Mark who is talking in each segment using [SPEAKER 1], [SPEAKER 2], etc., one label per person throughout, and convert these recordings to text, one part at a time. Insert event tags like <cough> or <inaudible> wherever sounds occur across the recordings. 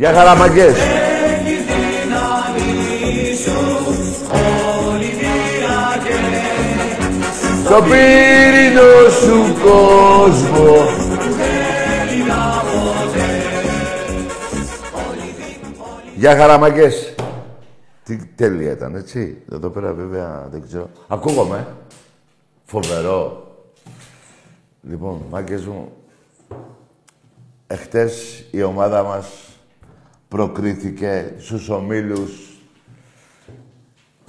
[SPEAKER 1] Γεια χαραμαγκές. Το πύρινο σου κόσμο Γεια χαραμαγκές. Τι τέλεια ήταν, έτσι. Εδώ πέρα βέβαια δεν ξέρω. Ακούγομαι. Φοβερό. Λοιπόν, μάγκες μου, εχθές η ομάδα μας προκρίθηκε στους ομίλους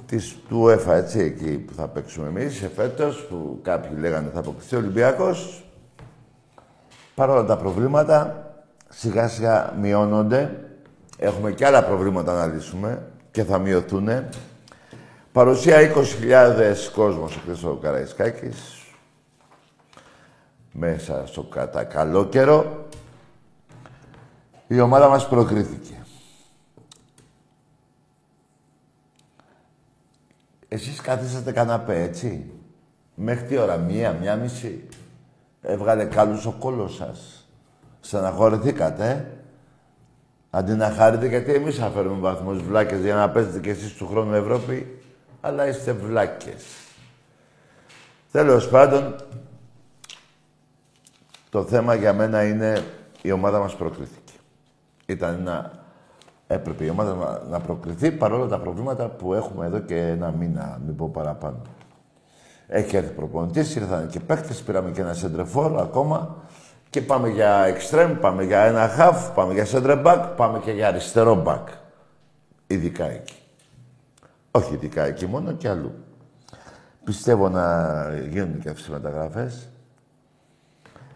[SPEAKER 1] της, του ΕΦΑ, έτσι, εκεί που θα παίξουμε εμείς, εφέτος, που κάποιοι λέγανε θα αποκτηθεί ο Ολυμπιακός. Παρ' όλα τα προβλήματα, σιγά σιγά μειώνονται. Έχουμε και άλλα προβλήματα να λύσουμε και θα μειωθούν. Παρουσία 20.000 κόσμος εκτός στο Καραϊσκάκης. Μέσα στο κατά καλό καιρό. Η ομάδα μας προκρίθηκε. Εσείς καθίσατε καναπέ, έτσι; Μέχρι τι ώρα, μία, μία μισή. Έβγαλε καλούς ο κόλος σας. Στεναχωρηθήκατε, ε. Αντί να χαρείτε, γιατί εμείς θα φέρουμε βαθμούς βλάκες για να παίζετε κι εσείς του χρόνου Ευρώπη, αλλά είστε βλάκες. Τέλος πάντων, το θέμα για μένα είναι η ομάδα μας προκρίθηκε. Ήταν ένα... Έπρεπε η ομάδα να, να προκριθεί παρόλα τα προβλήματα που έχουμε εδώ και ένα μήνα, μην πω παραπάνω. Έχει έρθει προπονητής, ήρθαν και παίκτες, πήραμε και ένα σεντρεφόρ ακόμα και πάμε για εξτρέμ, πάμε για ένα χαφ, πάμε για center back, πάμε και για αριστερό back. Ειδικά εκεί. Όχι ειδικά εκεί μόνο και αλλού. Πιστεύω να γίνουν και αυτές οι μεταγραφές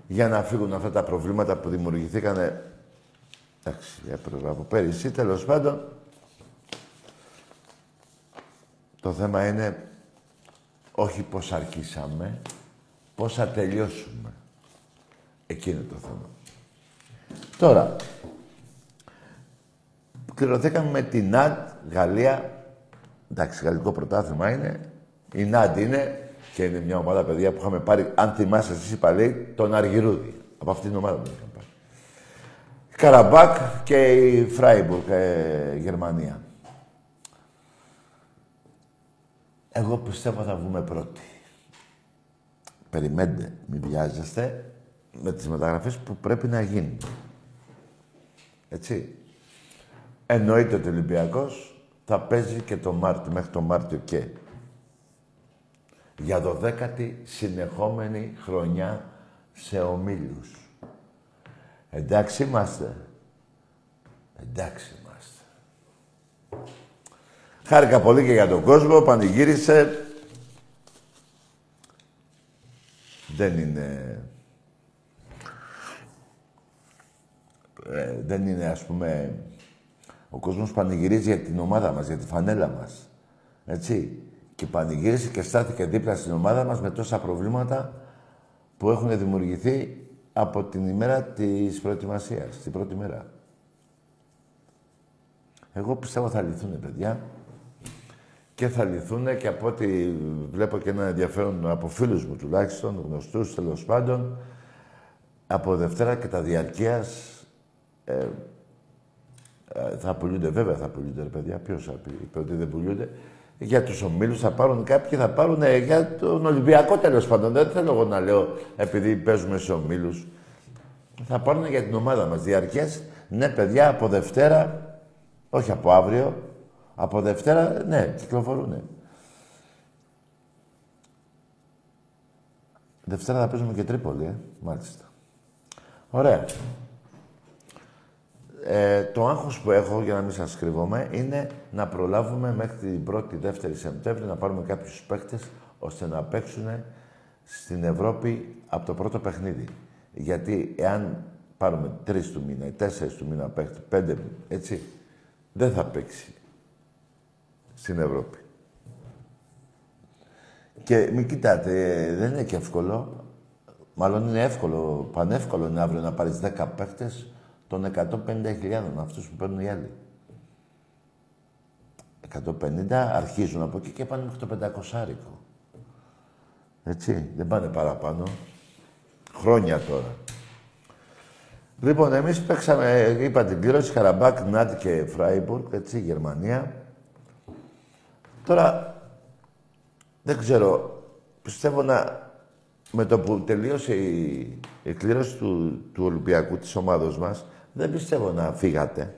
[SPEAKER 1] για να φύγουν αυτά τα προβλήματα που δημιουργηθήκαν εντάξει, έπρεπε από πέρυσι, τέλος πάντων. Το θέμα είναι όχι πώς αρχίσαμε, πώς θα τελειώσουμε. Εκεί είναι το θέμα. Τώρα, κληρωθήκαμε με την ΝΑΤ, Γαλλία. Εντάξει, γαλλικό πρωτάθλημα είναι. Η ΝΑΤ είναι και είναι μια ομάδα παιδιά που είχαμε πάρει, αν θυμάσαι εσείς οι παλαιοί, τον Αργυρούδη. Από αυτήν την ομάδα που είχαμε πάρει. Καραμπάκ και η Φράιμπουργκ, ε, Γερμανία. Εγώ πιστεύω θα βγούμε πρώτοι. Περιμένετε, μην βιάζεστε με τις μεταγραφές που πρέπει να γίνουν. Έτσι. Εννοείται ότι ο Ολυμπιακός θα παίζει και το Μάρτιο, μέχρι το Μάρτιο και. Για δωδέκατη συνεχόμενη χρονιά σε ομίλους. Εντάξει είμαστε. Εντάξει είμαστε. Χάρηκα πολύ και για τον κόσμο, πανηγύρισε. Δεν είναι ε, δεν είναι, ας πούμε... Ο κόσμος πανηγυρίζει για την ομάδα μας, για τη φανέλα μας. Έτσι. Και πανηγύρισε και στάθηκε δίπλα στην ομάδα μας με τόσα προβλήματα που έχουν δημιουργηθεί από την ημέρα της προετοιμασίας, την πρώτη μέρα. Εγώ πιστεύω θα λυθούν, παιδιά. Και θα λυθούν και από ό,τι βλέπω και ένα ενδιαφέρον από φίλους μου τουλάχιστον, γνωστούς τέλος πάντων, από Δευτέρα και τα διαρκείας ε, ε, θα πουλούνται, βέβαια θα πουλούνται, ρε παιδιά. Ποιος είπε ότι δεν πουλούνται. Για τους ομίλους θα πάρουν κάποιοι, θα πάρουν ε, για τον Ολυμπιακό τέλος πάντων. Δεν θέλω εγώ να λέω επειδή παίζουμε σε ομίλους. Θα πάρουν για την ομάδα μας διαρκές. Ναι, παιδιά, από Δευτέρα, όχι από αύριο, από Δευτέρα, ναι, κυκλοφορούν. Δευτέρα θα παίζουμε και Τρίπολη, ε, μάλιστα. Ωραία. Ε, το άγχος που έχω, για να μην σας κρυβόμαι, είναι να προλάβουμε μέχρι την 1η-2η Σεπτέμβρη να πάρουμε κάποιους παίκτες ώστε να παίξουν στην Ευρώπη από το πρώτο παιχνίδι. Γιατί εάν πάρουμε τρεις του μήνα, τέσσερις του μήνα παίχτη, πέντε, έτσι, δεν θα παίξει στην Ευρώπη. Και μην κοιτάτε, δεν είναι και εύκολο. Μάλλον είναι εύκολο, πανεύκολο είναι αύριο να πάρεις 10 παίχτες των 150.000 αυτούς που παίρνουν οι άλλοι. 150 αρχίζουν από εκεί και πάνε μέχρι το 500 Έτσι, δεν πάνε παραπάνω. Χρόνια τώρα. Λοιπόν, εμείς παίξαμε, είπα την κλήρωση, Καραμπάκ, Νάτ και Φράιμπουργκ, έτσι, Γερμανία. Τώρα, δεν ξέρω, πιστεύω να... Με το που τελείωσε η, η κλήρωση του, του Ολυμπιακού, της ομάδος μας, δεν πιστεύω να φύγατε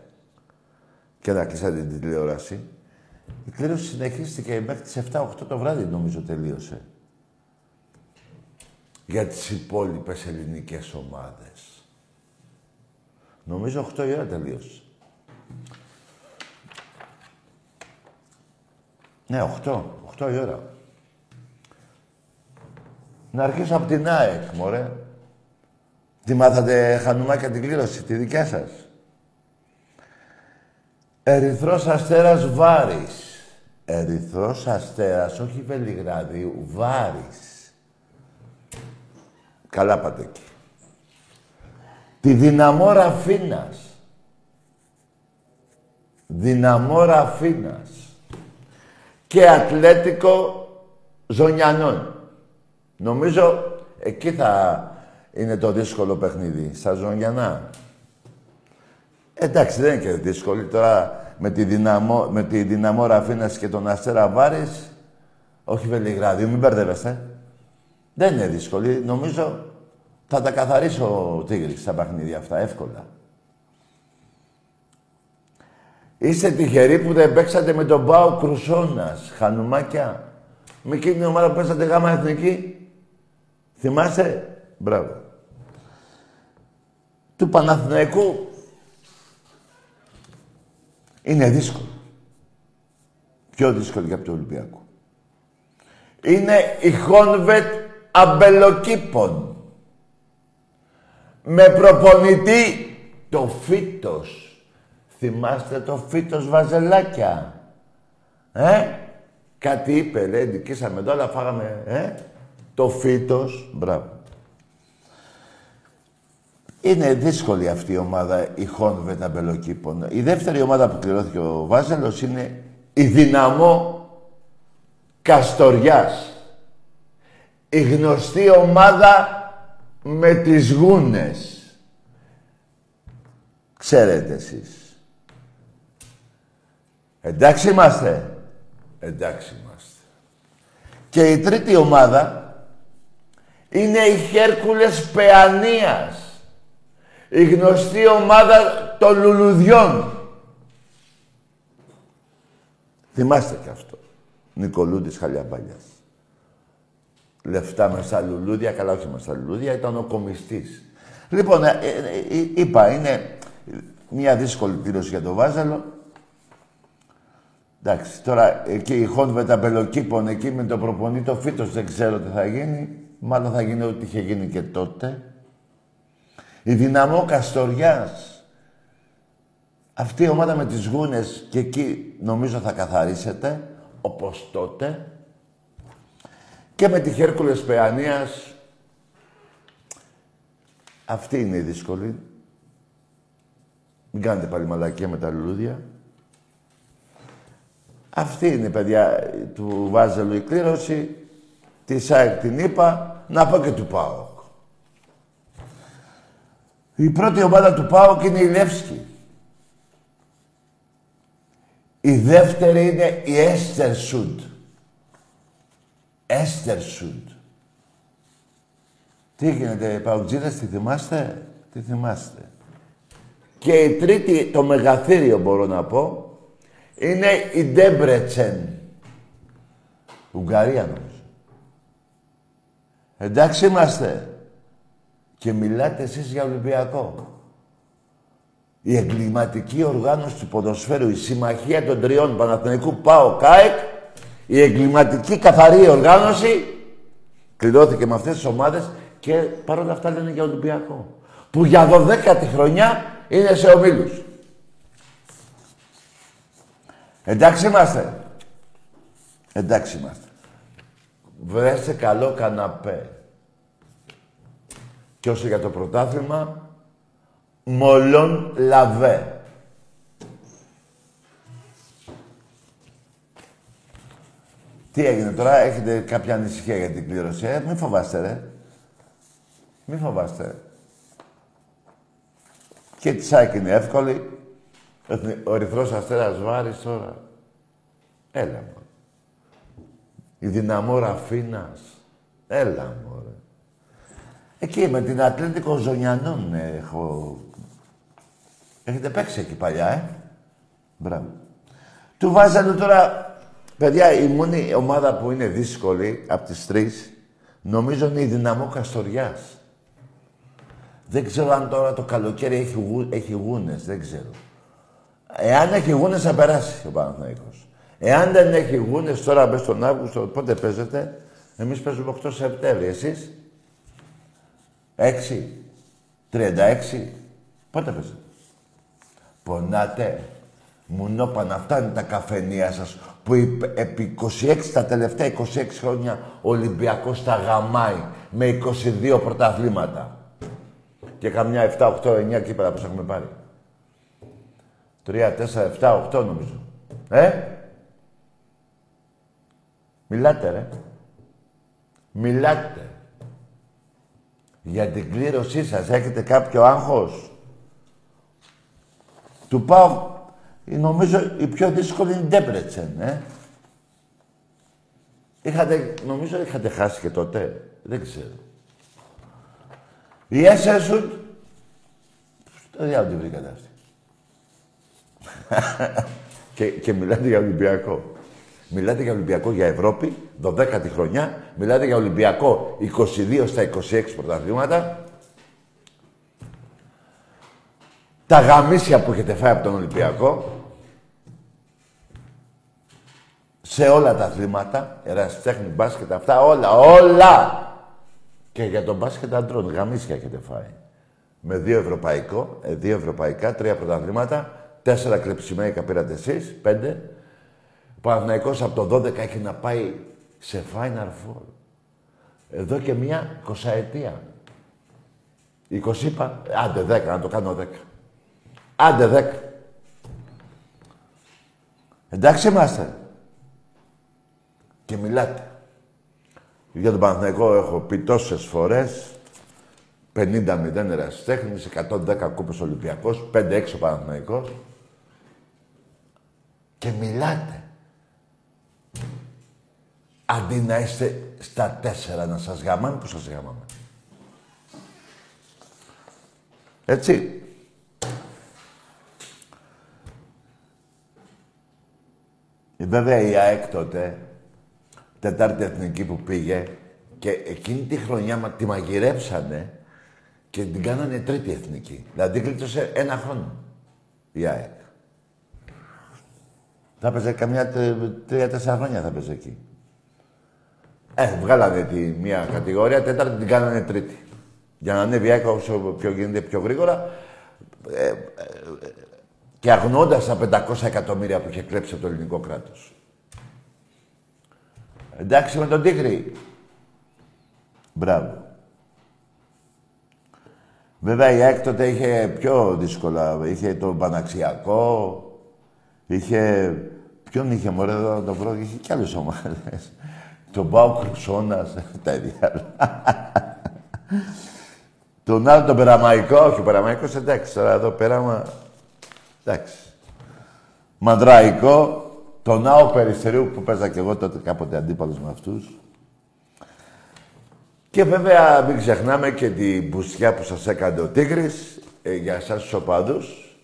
[SPEAKER 1] και να κλείσατε την τηλεόραση. Η κλήρωση συνεχίστηκε μέχρι τις 7-8 το βράδυ, νομίζω, τελείωσε. Για τις υπόλοιπες ελληνικές ομάδες. Νομίζω 8 η ώρα τελείωσε. Ναι, 8. 8 η ώρα. Να αρχίσω από την ΑΕΚ, μωρέ. Τι μάθατε χανουμάκια την κλήρωση, τη δικιά σας. Ερυθρός Αστέρας Βάρης. Ερυθρός Αστέρας, όχι Βελιγραδίου, Βάρης. Καλά πάτε εκεί. Τη Δυναμό Ραφίνας. Δυναμό Ραφίνας. Και Ατλέτικο Ζωνιανών. Νομίζω εκεί θα είναι το δύσκολο παιχνίδι. Στα Ζωνιανά. Εντάξει, δεν είναι και δύσκολη. Τώρα με τη δυναμό, με τη δυναμό Ραφίνας και τον Αστέρα Βάρης, όχι Βελιγράδιο, μην μπερδεύεστε. Δεν είναι δύσκολη. Νομίζω θα τα καθαρίσω ο Τίγρης στα παιχνίδια αυτά, εύκολα. Είστε τυχεροί που δεν παίξατε με τον Πάο Κρουσόνας, χανουμάκια. Με εκείνη την ομάδα που παίξατε γάμα εθνική. Θυμάστε; Μπράβο. Του Παναθηναϊκού είναι δύσκολο. Πιο δύσκολο για το Ολυμπιακό. Είναι η Χόνβετ αμπελοκήπων. Με προπονητή το φύτος. Θυμάστε το φύτος βαζελάκια. Ε, κάτι είπε, λέει, δικήσαμε εδώ, αλλά φάγαμε, ε, το φύτος. Μπράβο. Είναι δύσκολη αυτή η ομάδα, η Χόνβετ Αμπελοκήπων. Η δεύτερη ομάδα που κληρώθηκε ο Βάζελος είναι η Δυναμό Καστοριάς. Η γνωστή ομάδα με τις γούνες. Ξέρετε εσείς. Εντάξει είμαστε. Εντάξει είμαστε. Και η τρίτη ομάδα είναι οι Χέρκουλες Παιανίας. Η γνωστή ομάδα των λουλουδιών. Θυμάστε και αυτό. Νικολούδης Χαλιαμπάλιας. Λεφτά με στα λουλούδια, καλά όχι με στα λουλούδια, ήταν ο κομιστής. Λοιπόν, ε, ε, ε, είπα, είναι μια δύσκολη πλήρωση για το Βάζαλο. Εντάξει, τώρα εκεί η Χόντβε τα Μπελοκήπων, εκεί με το προπονή το φύτος δεν ξέρω τι θα γίνει. Μάλλον θα γίνει ό,τι είχε γίνει και τότε. Η δυναμό Καστοριάς. Αυτή η ομάδα με τις γούνες και εκεί νομίζω θα καθαρίσετε, όπως τότε. Και με τη Χέρκουλες Παιανίας. Αυτή είναι η δύσκολη. Μην κάνετε πάλι μαλακία με τα λουλούδια. Αυτή είναι, παιδιά, του Βάζελου η κλήρωση. Τη ΣΑΕΚ την είπα, να πω και του ΠΑΟΚ. Η πρώτη ομάδα του ΠΑΟΚ είναι η Λεύσκη. Η δεύτερη είναι η Έστερσουντ. Έστερσουντ. Τι γίνεται, Παουτζίδες, τι θυμάστε, τι θυμάστε. Και η τρίτη, το μεγαθύριο μπορώ να πω, είναι η Ντέμπρετσεν. Ουγγαρία νομίζω. Εντάξει είμαστε. Και μιλάτε εσείς για Ολυμπιακό. Η εγκληματική οργάνωση του ποδοσφαίρου, η Συμμαχία των Τριών Παναθηναϊκού ΠΑΟ ΚΑΕΚ, η εγκληματική καθαρή οργάνωση, κλειδώθηκε με αυτές τις ομάδες και παρόλα αυτά λένε για Ολυμπιακό. Που για 12η χρονιά είναι σε ομίλους. Εντάξει είμαστε. Εντάξει είμαστε. Βρέστε καλό καναπέ. Και όσο για το πρωτάθλημα, μολόν λαβέ. Τι έγινε τώρα, έχετε κάποια ανησυχία για την κλήρωση, ε; Μην φοβάστε, ρε. Μην φοβάστε. Και τη ΣΑΚ είναι εύκολη. Ο Ερυθρός Αστέρας Βάρης τώρα. Έλα, μωρέ. Η Δυναμό Ραφίνας. Έλα, μωρέ. Εκεί με την Ατλέντικο Ζωνιανών έχω... Έχετε παίξει εκεί παλιά, ε. Μπράβο. Του βάζανε τώρα... Παιδιά, η μόνη ομάδα που είναι δύσκολη από τις τρεις, νομίζω είναι η Δυναμό Καστοριάς. Δεν ξέρω αν τώρα το καλοκαίρι έχει, γου, έχει γούνες, δεν ξέρω. Εάν έχει γούνες θα περάσει ο Παναθηναϊκός. Εάν δεν έχει γούνες τώρα μέσα στον Αύγουστο, πότε παίζετε; Εμείς παίζουμε 8 Σεπτέμβρη, εσείς; 6. 36. Πότε παίζετε. Πονάτε. Μουνόπανα, αυτά είναι τα καφενεία σας που επί 26, τα τελευταία 26 χρόνια ο Ολυμπιακός τα γαμάει με 22 πρωταθλήματα. Και καμιά 7, 8, 9 κύπερα πώς έχουμε πάρει. 3, 4, 7, 8 νομίζω. Ε; Μιλάτε ρε. Μιλάτε. Για την κλήρωσή σας έχετε κάποιο άγχος; Του πάω, νομίζω η πιο δύσκολη είναι η Ντέμπρετσεν, ε. Είχατε, νομίζω είχατε χάσει και τότε. Δεν ξέρω. Η Έσσερσουτ, το διάλογο την βρήκατε αυτή. <laughs> και, και μιλάτε για Ολυμπιακό. Μιλάτε για Ολυμπιακό για Ευρώπη, 12η χρονιά. Μιλάτε για Ολυμπιακό 22 στα 26 πρωταθλήματα. Τα γαμίσια που έχετε φάει από τον Ολυμπιακό. Σε όλα τα αθλήματα, ερασιτέχνη, μπάσκετ, αυτά όλα, όλα! Και για τον μπάσκετ αντρών, γαμίσια έχετε φάει. Με δύο, ευρωπαϊκό, ε, δύο ευρωπαϊκά, τρία πρωταθλήματα, τέσσερα κλεψιμέικα πήρατε εσείς, πέντε. Ο Παναθηναϊκός από το 12 έχει να πάει σε Final Four. Εδώ και μια εικοσαετία. 20 είπα, άντε δέκα, να το κάνω δέκα. Άντε δέκα. Εντάξει είμαστε. Και μιλάτε. Για τον Παναθηναϊκό έχω πει τόσες φορές 50-0 ερασιτέχνης, 110 κούπες Ολυμπιακός, 5-6 ο Παναθηναϊκός. Και μιλάτε. Αντί να είστε στα τέσσερα να σας γαμάνε, που σας γαμάμε. Έτσι. Βέβαια η ΑΕΚ τότε, τετάρτη εθνική που πήγε, και εκείνη τη χρονιά τη μαγειρέψανε και την κάνανε τρίτη εθνική. Δηλαδή κλείτωσε ένα χρόνο η ΑΕΚ. Θα παίζει καμιά τρία-τέσσερα χρόνια θα παίζει εκεί. Ε, βγάλανε τη μία κατηγορία, τέταρτη την κάνανε τρίτη. Για να ανέβει η όσο πιο γίνεται πιο γρήγορα. Ε, ε, και αγνώντας τα 500 εκατομμύρια που είχε κλέψει από το ελληνικό κράτος. Εντάξει με τον Τίγρη. Μπράβο. Βέβαια η ΑΕΚ τότε είχε πιο δύσκολα. Είχε το Παναξιακό, είχε... Ποιον είχε μωρέ εδώ να το βρω, είχε κι άλλες ομάδες. Τον Πάο Κρουσόνας, τα ίδια. τον άλλο τον Περαμαϊκό, όχι ο Περαμαϊκός εντάξει, τώρα εδώ πέραμα, εντάξει. Μανδραϊκό, τον Άο Περιστερίου που παίζα και εγώ τότε κάποτε αντίπαλος με αυτούς. Και βέβαια μην ξεχνάμε και την μπουστιά που σας έκανε ο Τίγρης ε, για εσάς τους οπαδούς.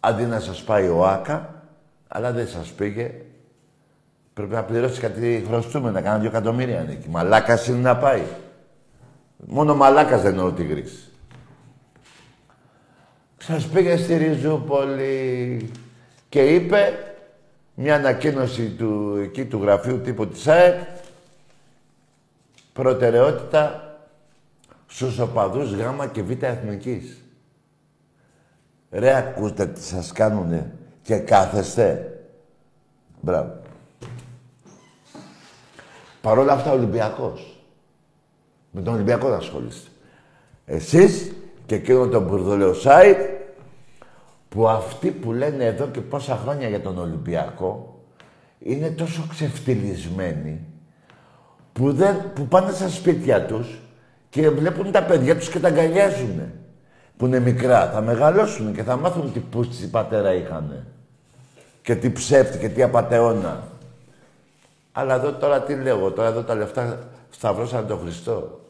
[SPEAKER 1] Αντί να σας πάει ο Άκα, αλλά δεν σας πήγε, Πρέπει να πληρώσεις κάτι χρωστούμε, να κάνει δύο εκατομμύρια εκεί. Μαλάκας είναι να πάει. Μόνο μαλάκας δεν είναι ο Τίγρης. Σας πήγε στη Ριζούπολη και είπε μια ανακοίνωση του, εκεί του γραφείου τύπου της ΑΕΚ προτεραιότητα στους οπαδούς Γ και Β εθνικής. Ρε ακούστε τι σας κάνουνε και κάθεστε. Μπράβο. Παρ' όλα αυτά, Ολυμπιακός. Με τον Ολυμπιακό να ασχολείστε. Εσείς και εκείνο τον μπουρδολέο site που αυτοί που λένε εδώ και πόσα χρόνια για τον Ολυμπιακό είναι τόσο ξεφτυλισμένοι που, δεν, που πάνε στα σπίτια τους και βλέπουν τα παιδιά τους και τα αγκαλιάζουν. που είναι μικρά. Θα μεγαλώσουν και θα μάθουν τι πούστη πατέρα είχαν. Και τι ψεύτη και τι απατεώνα. Αλλά εδώ τώρα τι λέω, τώρα εδώ τα λεφτά σταυρώσαν τον Χριστό.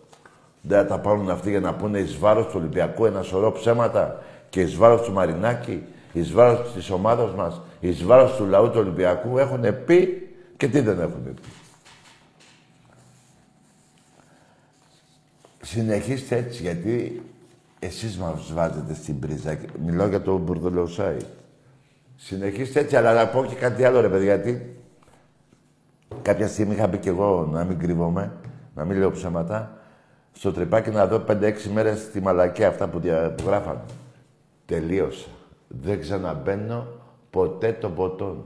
[SPEAKER 1] Δεν θα τα πάρουν αυτοί για να πούνε εις βάρος του Ολυμπιακού ένα σωρό ψέματα και εις βάρος του Μαρινάκη, εις βάρος της ομάδας μας, εις βάρος του λαού του Ολυμπιακού έχουν πει και τι δεν έχουν πει. Συνεχίστε έτσι, γιατί εσείς μας βάζετε στην πρίζα. Μιλάω για το μπουρδολοσάι. Συνεχίστε έτσι, αλλά να πω και κάτι άλλο, ρε παιδιά, γιατί κάποια στιγμή είχα πει κι εγώ να μην κρύβομαι, να μην λέω ψέματα, στο τρυπάκι να δω 5-6 μέρες τη μαλακία αυτά που, δια... που γράφανε. Τελείωσα. Δεν ξαναμπαίνω ποτέ τον ποτόν.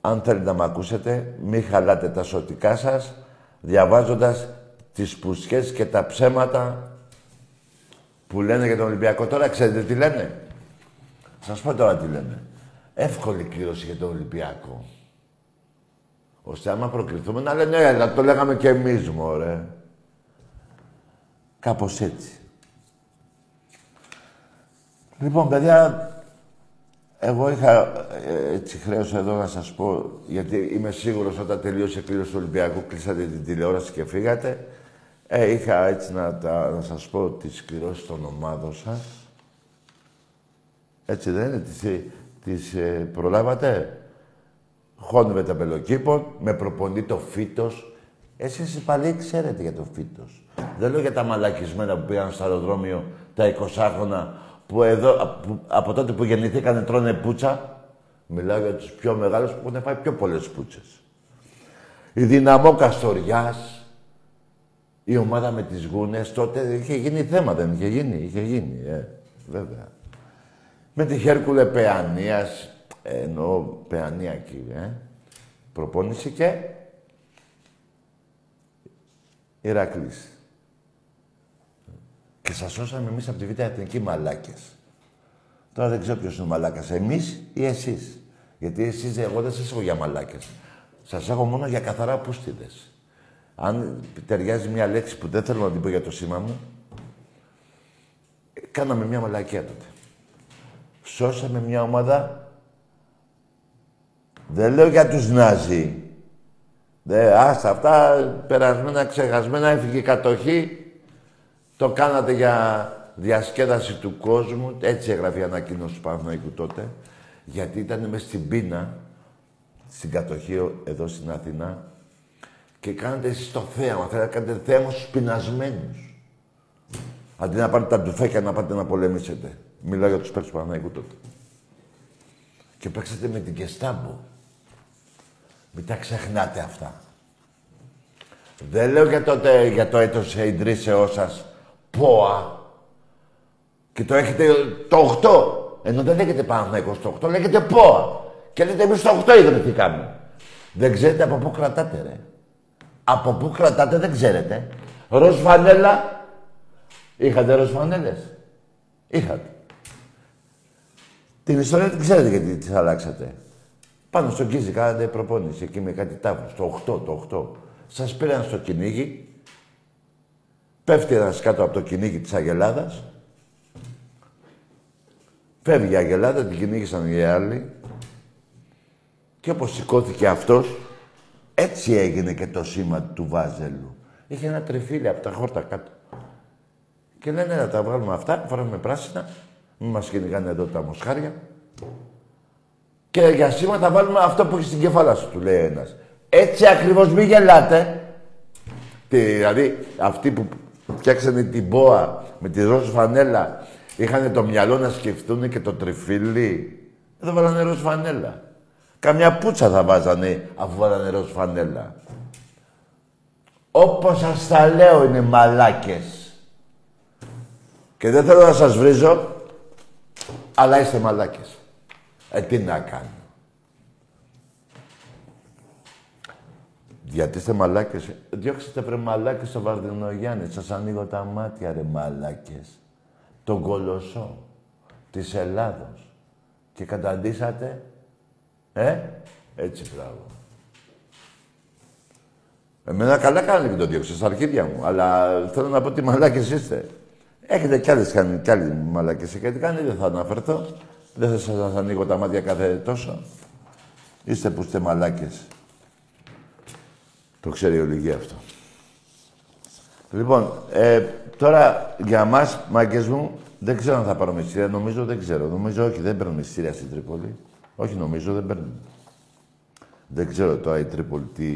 [SPEAKER 1] Αν θέλετε να με ακούσετε, μην χαλάτε τα σωτικά σας, διαβάζοντας τις πουσιές και τα ψέματα που λένε για τον Ολυμπιακό. Τώρα ξέρετε τι λένε. Σας πω τώρα τι λένε. Εύκολη κλήρωση για τον Ολυμπιακό. Ώστε άμα προκριθούμε να λένε, έλα, το λέγαμε και εμείς, μωρέ. Κάπως έτσι. Λοιπόν, παιδιά, εγώ είχα ε, έτσι χρέος εδώ να σας πω, γιατί είμαι σίγουρος όταν τελείωσε η κλήρωση του Ολυμπιακού, κλείσατε την τηλεόραση και φύγατε. Ε, είχα έτσι να, τα, να σας πω τις κληρώσεις των ομάδων σας. Έτσι δεν είναι, τις, ε, τις ε, προλάβατε; Χώνευε τα πελοκήπων, με προπονεί το φύτος. Εσείς οι παλιοί ξέρετε για το φύτος. Δεν λέω για τα μαλακισμένα που πήγαν στο αεροδρόμιο τα 20 χρόνια που εδώ, από τότε που γεννηθήκανε τρώνε πουτσα. Μιλάω για τους πιο μεγάλους που έχουν φάει πιο πολλές πούτσες. Η δυναμό Καστοριάς, η ομάδα με τις γούνες, τότε είχε γίνει θέμα, δεν είχε γίνει, είχε γίνει, ε, βέβαια. Με τη Χέρκουλε Παιανίας, εννοώ Παιανία εκεί, ε, προπόνηση και Ηρακλής. Και σας σώσαμε εμείς από τη Β' Εθνική μαλάκες. Τώρα δεν ξέρω ποιος είναι ο μαλάκας, εμείς ή εσείς. Γιατί εσείς, εγώ δεν σας έχω για μαλάκες. Σας έχω μόνο για καθαρά πούστιδες. Αν ταιριάζει μια λέξη που δεν θέλω να την πω για το σήμα μου, κάναμε μια μαλακία τότε. Σώσαμε μια ομάδα, δεν λέω για τους Νάζι. Δε, άστα, αυτά περασμένα, ξεχασμένα, έφυγε η κατοχή. Το κάνατε για διασκέδαση του κόσμου. Έτσι έγραφε η ανακοίνωση του Παναθηναϊκού τότε. Γιατί ήταν μέσα στην πείνα, στην κατοχή εδώ στην Αθηνά, και κάνετε εσείς το θέαμα. Θέλετε να κάνετε θέαμα στους πεινασμένους. Αντί να πάρετε τα ντουφέκια να πάτε να πολεμήσετε. Μιλάω για τους παίκτες του Παναγικού τότε. Και παίξατε με την Κεστάμπο. Μην τα ξεχνάτε αυτά. Δεν λέω για, τότε, για το έτος ιδρύσεώς σας ΠΟΑ. Και το έχετε το 8. Ενώ δεν λέγεται Παναθηναϊκός το 8, λέγεται ΠΟΑ. Και λέτε εμείς το 8 ιδρυθήκαμε. Δεν ξέρετε από πού κρατάτε ρε. Από πού κρατάτε δεν ξέρετε. Ροζ φανέλα. Είχατε ροζ φανέλες. Είχατε. Την ιστορία την ξέρετε γιατί τις αλλάξατε. Πάνω στο Κίζι κάνατε προπόνηση εκεί με κάτι τάβλος. Το 8, το 8. Σας πήραν στο κυνήγι. Πέφτει ένας κάτω από το κυνήγι της Αγελάδας. Φεύγει η Αγελάδα, την κυνήγησαν οι άλλοι. Και όπως σηκώθηκε αυτός, έτσι έγινε και το σήμα του Βάζελου. Είχε ένα τριφύλι από τα χόρτα κάτω. Και λένε να τα βγάλουμε αυτά, φοράμε πράσινα, μην μας κυνηγάνε εδώ τα μοσχάρια. Και για σήμα θα βάλουμε αυτό που έχει στην κεφάλα σου, του λέει ένας. Έτσι ακριβώς μη γελάτε. Τι, δηλαδή, αυτοί που φτιάξανε την πόα με τη ροζ φανέλα, είχαν το μυαλό να σκεφτούν και το τριφύλι. Εδώ βάλανε ροζ φανέλα. Καμιά πουτσα θα βάζανε αφού βάλανε ροζ φανέλα. Όπως σας τα λέω είναι μαλάκες. Και δεν θέλω να σας βρίζω, αλλά είστε μαλάκες. Ε, τι να κάνω. Γιατί είστε μαλάκες. Διώξτε βρε μαλάκες στο Βαρδινογιάννης. Σας ανοίγω τα μάτια ρε μαλάκες. Τον κολοσσό της Ελλάδος. Και καταντήσατε ε, έτσι μπράβο. Εμένα καλά κάνετε και το διώξετε στα αρχίδια μου. Αλλά θέλω να πω τι μαλάκες είστε. Έχετε κι άλλες κάνει, κι άλλοι μαλακές έχετε κάνει, δεν θα αναφερθώ. Δεν θα σας ανοίγω τα μάτια κάθε τόσο. Είστε που είστε μαλάκες. Το ξέρει η Ολυγία αυτό. Λοιπόν, ε, τώρα για μας, μάγκες μου, δεν ξέρω αν θα πάρω μυστήρια. Νομίζω δεν ξέρω. Νομίζω όχι, δεν παίρνω μυστήρια στην Τρίπολη. Όχι, νομίζω δεν παίρνω. Δεν ξέρω τώρα η Τρίπολη τι...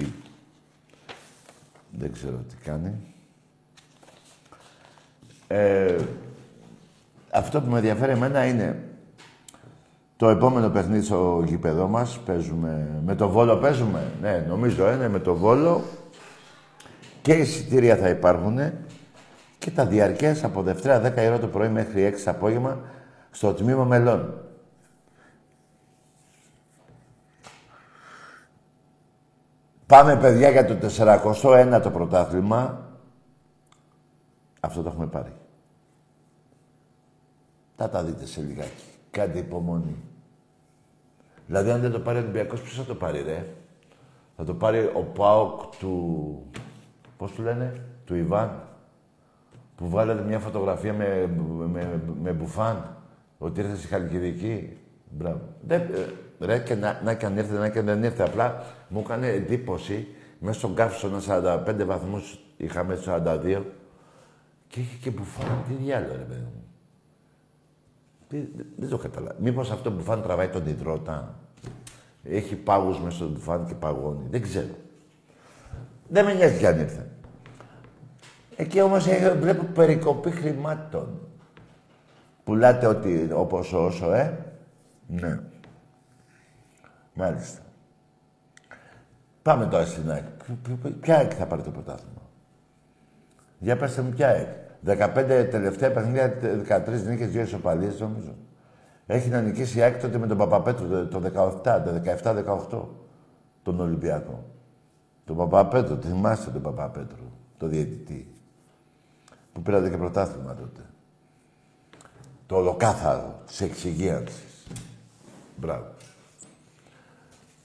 [SPEAKER 1] Δεν ξέρω τι κάνει. Ε, αυτό που με ενδιαφέρει εμένα είναι το επόμενο παιχνίδι στο γήπεδό μας. Παίζουμε... Με το Βόλο παίζουμε; Ναι, νομίζω είναι με το Βόλο. Και εισιτήρια θα υπάρχουν και τα διαρκές από Δευτέρα 10 ώρα το πρωί μέχρι 6 το απόγευμα στο τμήμα μελών. Πάμε, παιδιά, για το 401 το πρωτάθλημα. Αυτό το έχουμε πάρει. Θα τα δείτε σε λιγάκι. Κάντε υπομονή. Δηλαδή, αν δεν το πάρει ο Ολυμπιακός, ποιος θα το πάρει, ρε; Θα το πάρει ο Πάοκ του... Πώς του λένε, του Ιβάν που βγάλατε μια φωτογραφία με, με, με μπουφάν, ότι ήρθε στη Χαλκιδική. Μπράβο. Δεν, ε, ρε, και να, να και αν ήρθε, να και δεν ήρθε. Απλά μου έκανε εντύπωση, μέσα στον καύσωνα 45 βαθμούς, είχαμε 42, και είχε και μπουφάν. Τι διάλογο, ρε παιδί μου. Δεν το καταλάβω. Μήπως αυτό που μπουφάν τραβάει τον υδρότα. Έχει πάγους μέσα στον μπουφάν και παγώνει. Δεν ξέρω. Δεν με νοιάζει κι αν ήρθε. Εκεί όμως βλέπω περικοπή χρημάτων. Πουλάτε ότι όπως όσο, ε; Ναι. Μάλιστα. Πάμε τώρα στην ΑΕΚ. Ποια ΑΕΚ θα πάρει το πρωτάθλημα; Για πέστε μου ποια ΑΕΚ. 15 τελευταία παιχνίδια, 13 νίκες, δύο ισοπαλίες νομίζω. Έχει να νικήσει η ΑΕΚ τότε με τον Παπαπέτρο το 17, το 17-18, τον Ολυμπιακό. Τον Παπαπέτρο, θυμάστε τον Παπαπέτρο, το διαιτητή που πήρατε και πρωτάθλημα τότε. Το ολοκάθαρο της εξυγίανσης. Μπράβο.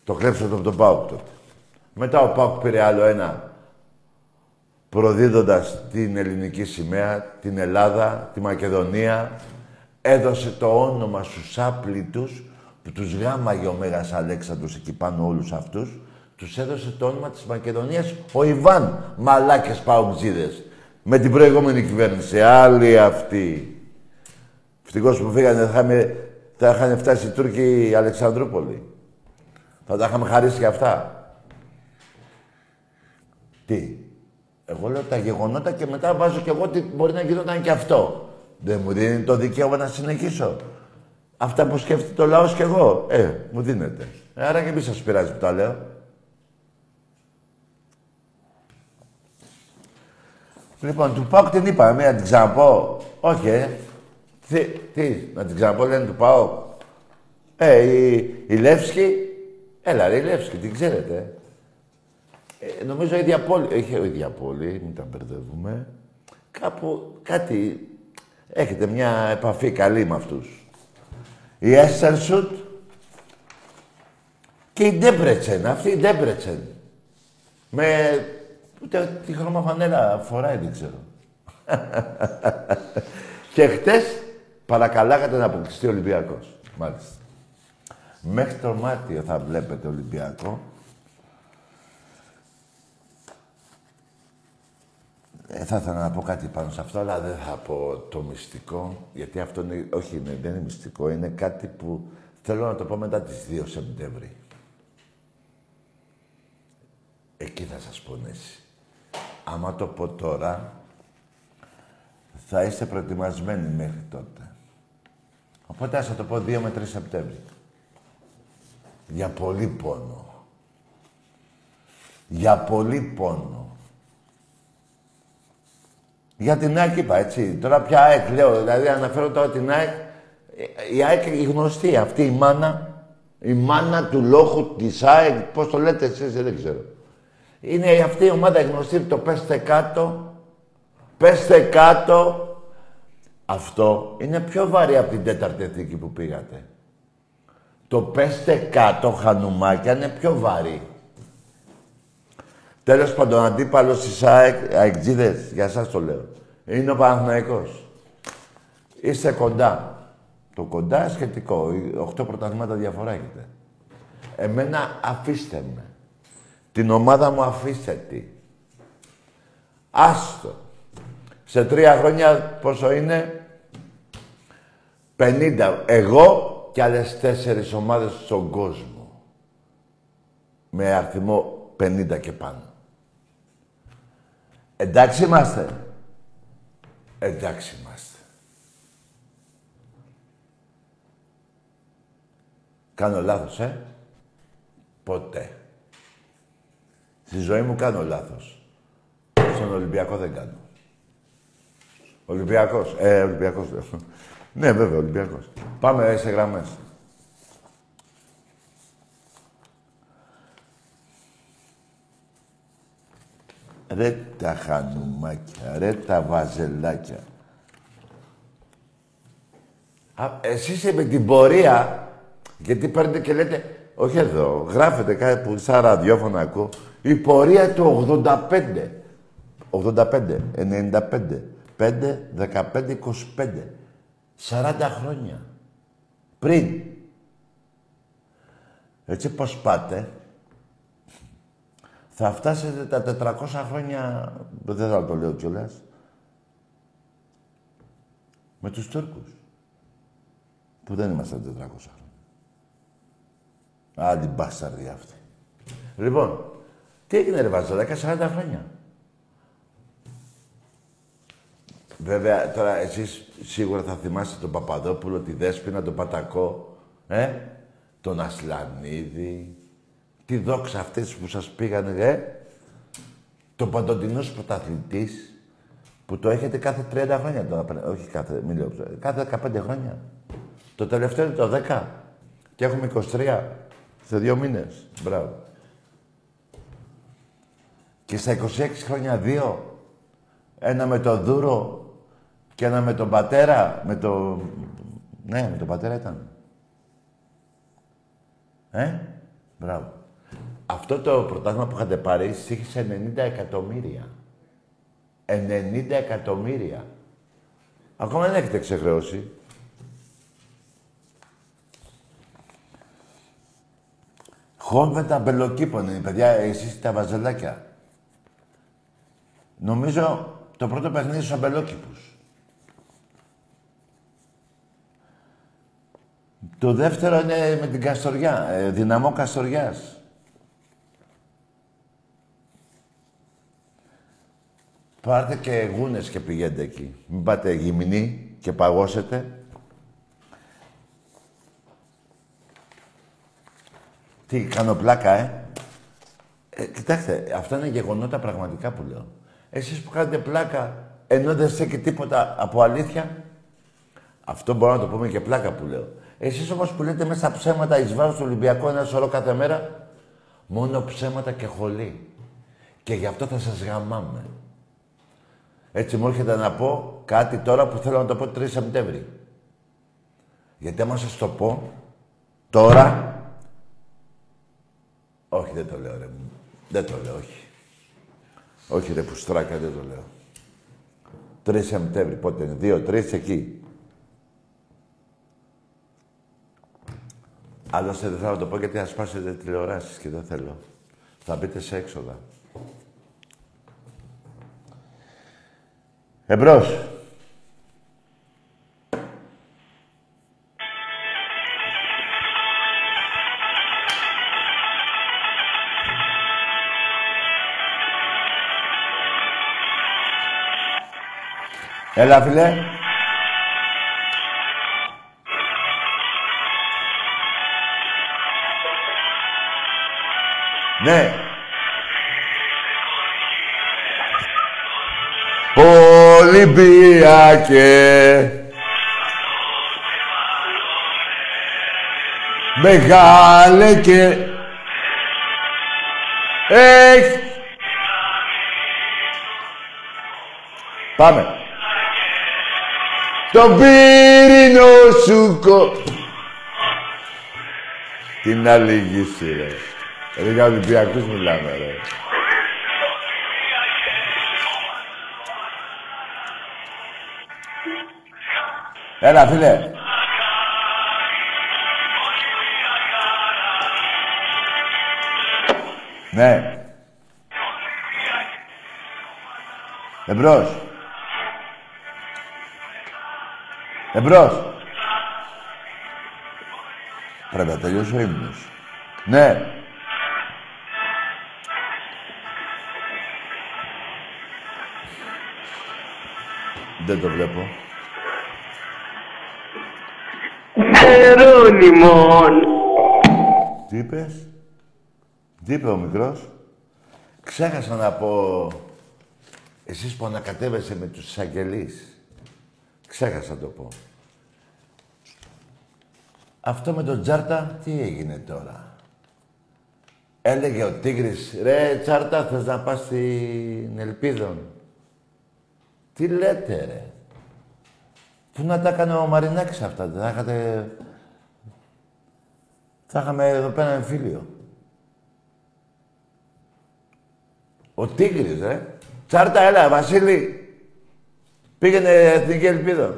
[SPEAKER 1] Το κλέψατε από τον Πάουκ τότε. Μετά ο Πάουκ πήρε άλλο ένα προδίδοντας την ελληνική σημαία, την Ελλάδα, τη Μακεδονία. Έδωσε το όνομα στους άπλητους που τους γάμαγε ο Μέγας Αλέξανδρος εκεί πάνω όλους αυτούς. Τους έδωσε το όνομα της Μακεδονίας ο Ιβάν. Μαλάκες Παουτζίδες με την προηγούμενη κυβέρνηση. Άλλοι αυτοί. Ευτυχώς που φύγανε, θα, είχαμε, θα είχαν φτάσει οι Τούρκοι Αλεξανδρούπολη. Θα τα είχαμε χαρίσει και αυτά. Τι; Εγώ λέω τα γεγονότα και μετά βάζω κι εγώ ότι μπορεί να γινόταν και αυτό. Δεν μου δίνει το δικαίωμα να συνεχίσω. Αυτά που σκέφτεται το λαός κι εγώ. Ε, μου δίνεται. Ε, άρα και μη σας πειράζει που τα λέω. Λοιπόν, του Πάουκ την είπα, να την ξαναπώ. Όχι, ε. Τι, τι, να την ξαναπώ, λένε του Πάουκ. Ε, η, η Λεύσκη, έλα ρε, η Λεύσκη, την ξέρετε. Ε, νομίζω η ίδια πόλη, έχει η ίδια πόλη, μην τα μπερδεύουμε. Κάπου, κάτι, έχετε μια επαφή καλή με αυτούς. Η Έστερσουτ και η Ντέμπρετσεν, αυτή η Ντέμπρετσεν. Με Ούτε τη χρώμα φανέλα φοράει, δεν ξέρω. <laughs> και χτες παρακαλάγατε να αποκλειστεί ο Ολυμπιακός. Μάλιστα. Μέχρι το Μάρτιο θα βλέπετε Ολυμπιακό. Ε, θα ήθελα να πω κάτι πάνω σε αυτό, αλλά δεν θα πω το μυστικό, γιατί αυτό είναι, όχι, είναι, δεν είναι μυστικό, είναι κάτι που θέλω να το πω μετά τις 2 Σεπτέμβρη. Εκεί θα σας πονέσει άμα το πω τώρα, θα είστε προετοιμασμένοι μέχρι τότε. Οπότε ας το πω 2 με 3 Σεπτέμβρη. Για πολύ πόνο. Για πολύ πόνο. Για την ΑΕΚ είπα, έτσι. Τώρα πια ΑΕΚ λέω, δηλαδή αναφέρω τώρα την ΑΕΚ. Η ΑΕΚ η γνωστή, αυτή η μάνα, η μάνα του λόγου της ΑΕΚ, πώς το λέτε εσείς, δεν ξέρω. Είναι αυτή η ομάδα γνωστή, το πέστε κάτω, πέστε κάτω. Αυτό είναι πιο βαρύ από την τέταρτη εθνική που πήγατε. Το πέστε κάτω, χανουμάκια, είναι πιο βαρύ. Τέλος πάντων, αντίπαλος της ΑΕΚ, αεκτζίδες, για σας το λέω, είναι ο Παναθηναϊκός. Είστε κοντά. Το κοντά σχετικό. Οχτώ πρωταθλήματα διαφορά έχετε. Εμένα αφήστε με. Την ομάδα μου αφήστε τη. Άστο. Σε τρία χρόνια πόσο είναι; 50. Εγώ και άλλες τέσσερις ομάδες στον κόσμο. Με αριθμό 50 και πάνω. Εντάξει είμαστε. Εντάξει είμαστε. Κάνω λάθος, ε; Ποτέ. Στη ζωή μου κάνω λάθος. Στον Ολυμπιακό δεν κάνω. Ολυμπιακός. Ε, Ολυμπιακός. <laughs> ναι, βέβαια, Ολυμπιακός. Πάμε σε γραμμές. Ρε τα χανουμάκια, ρε τα βαζελάκια. Α, εσείς με την πορεία, γιατί παίρνετε και λέτε, όχι εδώ, γράφετε κάτι που σαν ραδιόφωνο ακούω, η πορεία του 85. 85, 95, 5, 15, 25. 40 χρόνια. Πριν. Έτσι πώς πάτε, θα φτάσετε τα 400 χρόνια, δεν θα το λέω κιόλας, με τους Τούρκους. Που δεν ήμασταν 400 χρόνια. Άντι μπάσταρδοι αυτοί. Λοιπόν, τι έγινε ρε Βαζελάκα, 40 χρόνια. Βέβαια, τώρα εσείς σίγουρα θα θυμάστε τον Παπαδόπουλο, τη Δέσποινα, τον Πατακό, ε, τον Ασλανίδη, τη δόξα αυτές που σας πήγανε, ε, το παντοτινός πρωταθλητής, που το έχετε κάθε 30 χρόνια τώρα, όχι κάθε, μιλώ, κάθε 15 χρόνια. Το τελευταίο είναι το 10 και έχουμε 23 σε δύο μήνες. Μπράβο. Και στα 26 χρόνια δύο. Ένα με το Δούρο και ένα με τον πατέρα. Με το... Ναι, με τον πατέρα ήταν. Ε, μπράβο. Αυτό το πρωτάθλημα που είχατε πάρει στήχησε 90 εκατομμύρια. 90 εκατομμύρια. Ακόμα δεν έχετε ξεχρεώσει. Χόμβετα μπελοκύπων είναι, παιδιά, εσείς τα βαζελάκια. Νομίζω το πρώτο παιχνίδι στους αμπελόκηπους. Το δεύτερο είναι με την Καστοριά, ε, δυναμό Καστοριάς. Πάρτε και γούνες και πηγαίνετε εκεί. Μην πάτε γυμνοί και παγώσετε. Τι, κάνω πλάκα, ε; ε. Κοιτάξτε, αυτά είναι γεγονότα πραγματικά που λέω. Εσείς που κάνετε πλάκα, ενώ δεν στέκει τίποτα από αλήθεια, αυτό μπορώ να το πούμε και πλάκα που λέω. Εσείς όμως που λέτε μέσα ψέματα εις βάρος του Ολυμπιακού ένα σωρό κάθε μέρα, μόνο ψέματα και χολή. Και γι' αυτό θα σας γαμάμε. Έτσι μου έρχεται να πω κάτι τώρα που θέλω να το πω 3 Σεπτέμβρη. Γιατί άμα σας το πω τώρα... Όχι, δεν το λέω ρε. Δεν το λέω, όχι. Όχι ρε πουστράκα, δεν το λέω. 3 Σεπτέμβρη, πότε είναι, δύο-τρει εκεί. Άλλωστε δεν θέλω να το πω γιατί θα σπάσετε τηλεοράσεις και δεν θέλω. Θα μπείτε σε έξοδα. Εμπρός. Έλα, φίλε. Ναι. Ολυμπιακέ. Μεγάλε και... Έχει... Πάμε. Το πύρινο σου κο... Την άλλη γύση, ρε. Ρε για Ολυμπιακούς μιλάμε, ρε. Έλα, φίλε. Ναι. Εμπρός. Εμπρός. Πρέπει να τελειώσει ο ύμνος. Ναι. Δεν το βλέπω.
[SPEAKER 2] Ερώνυμον.
[SPEAKER 1] Τι είπες; Τι είπε ο μικρός; Ξέχασα να πω... Εσείς που ανακατεύεσαι με τους εισαγγελείς. Ξέχασα να το πω. Αυτό με τον Τζάρτα, τι έγινε τώρα; Έλεγε ο Τίγρης, ρε Τσάρτα, θες να πας στην Ελπίδων; Τι λέτε, ρε; Πού να τα έκανε ο Μαρινάκης αυτά, δεν θα είχατε... Θα είχαμε εδώ πέρα εμφύλιο. Ο Τίγρης, ρε. Τσάρτα, έλα, Βασίλη. Πήγαινε Εθνική Ελπίδα.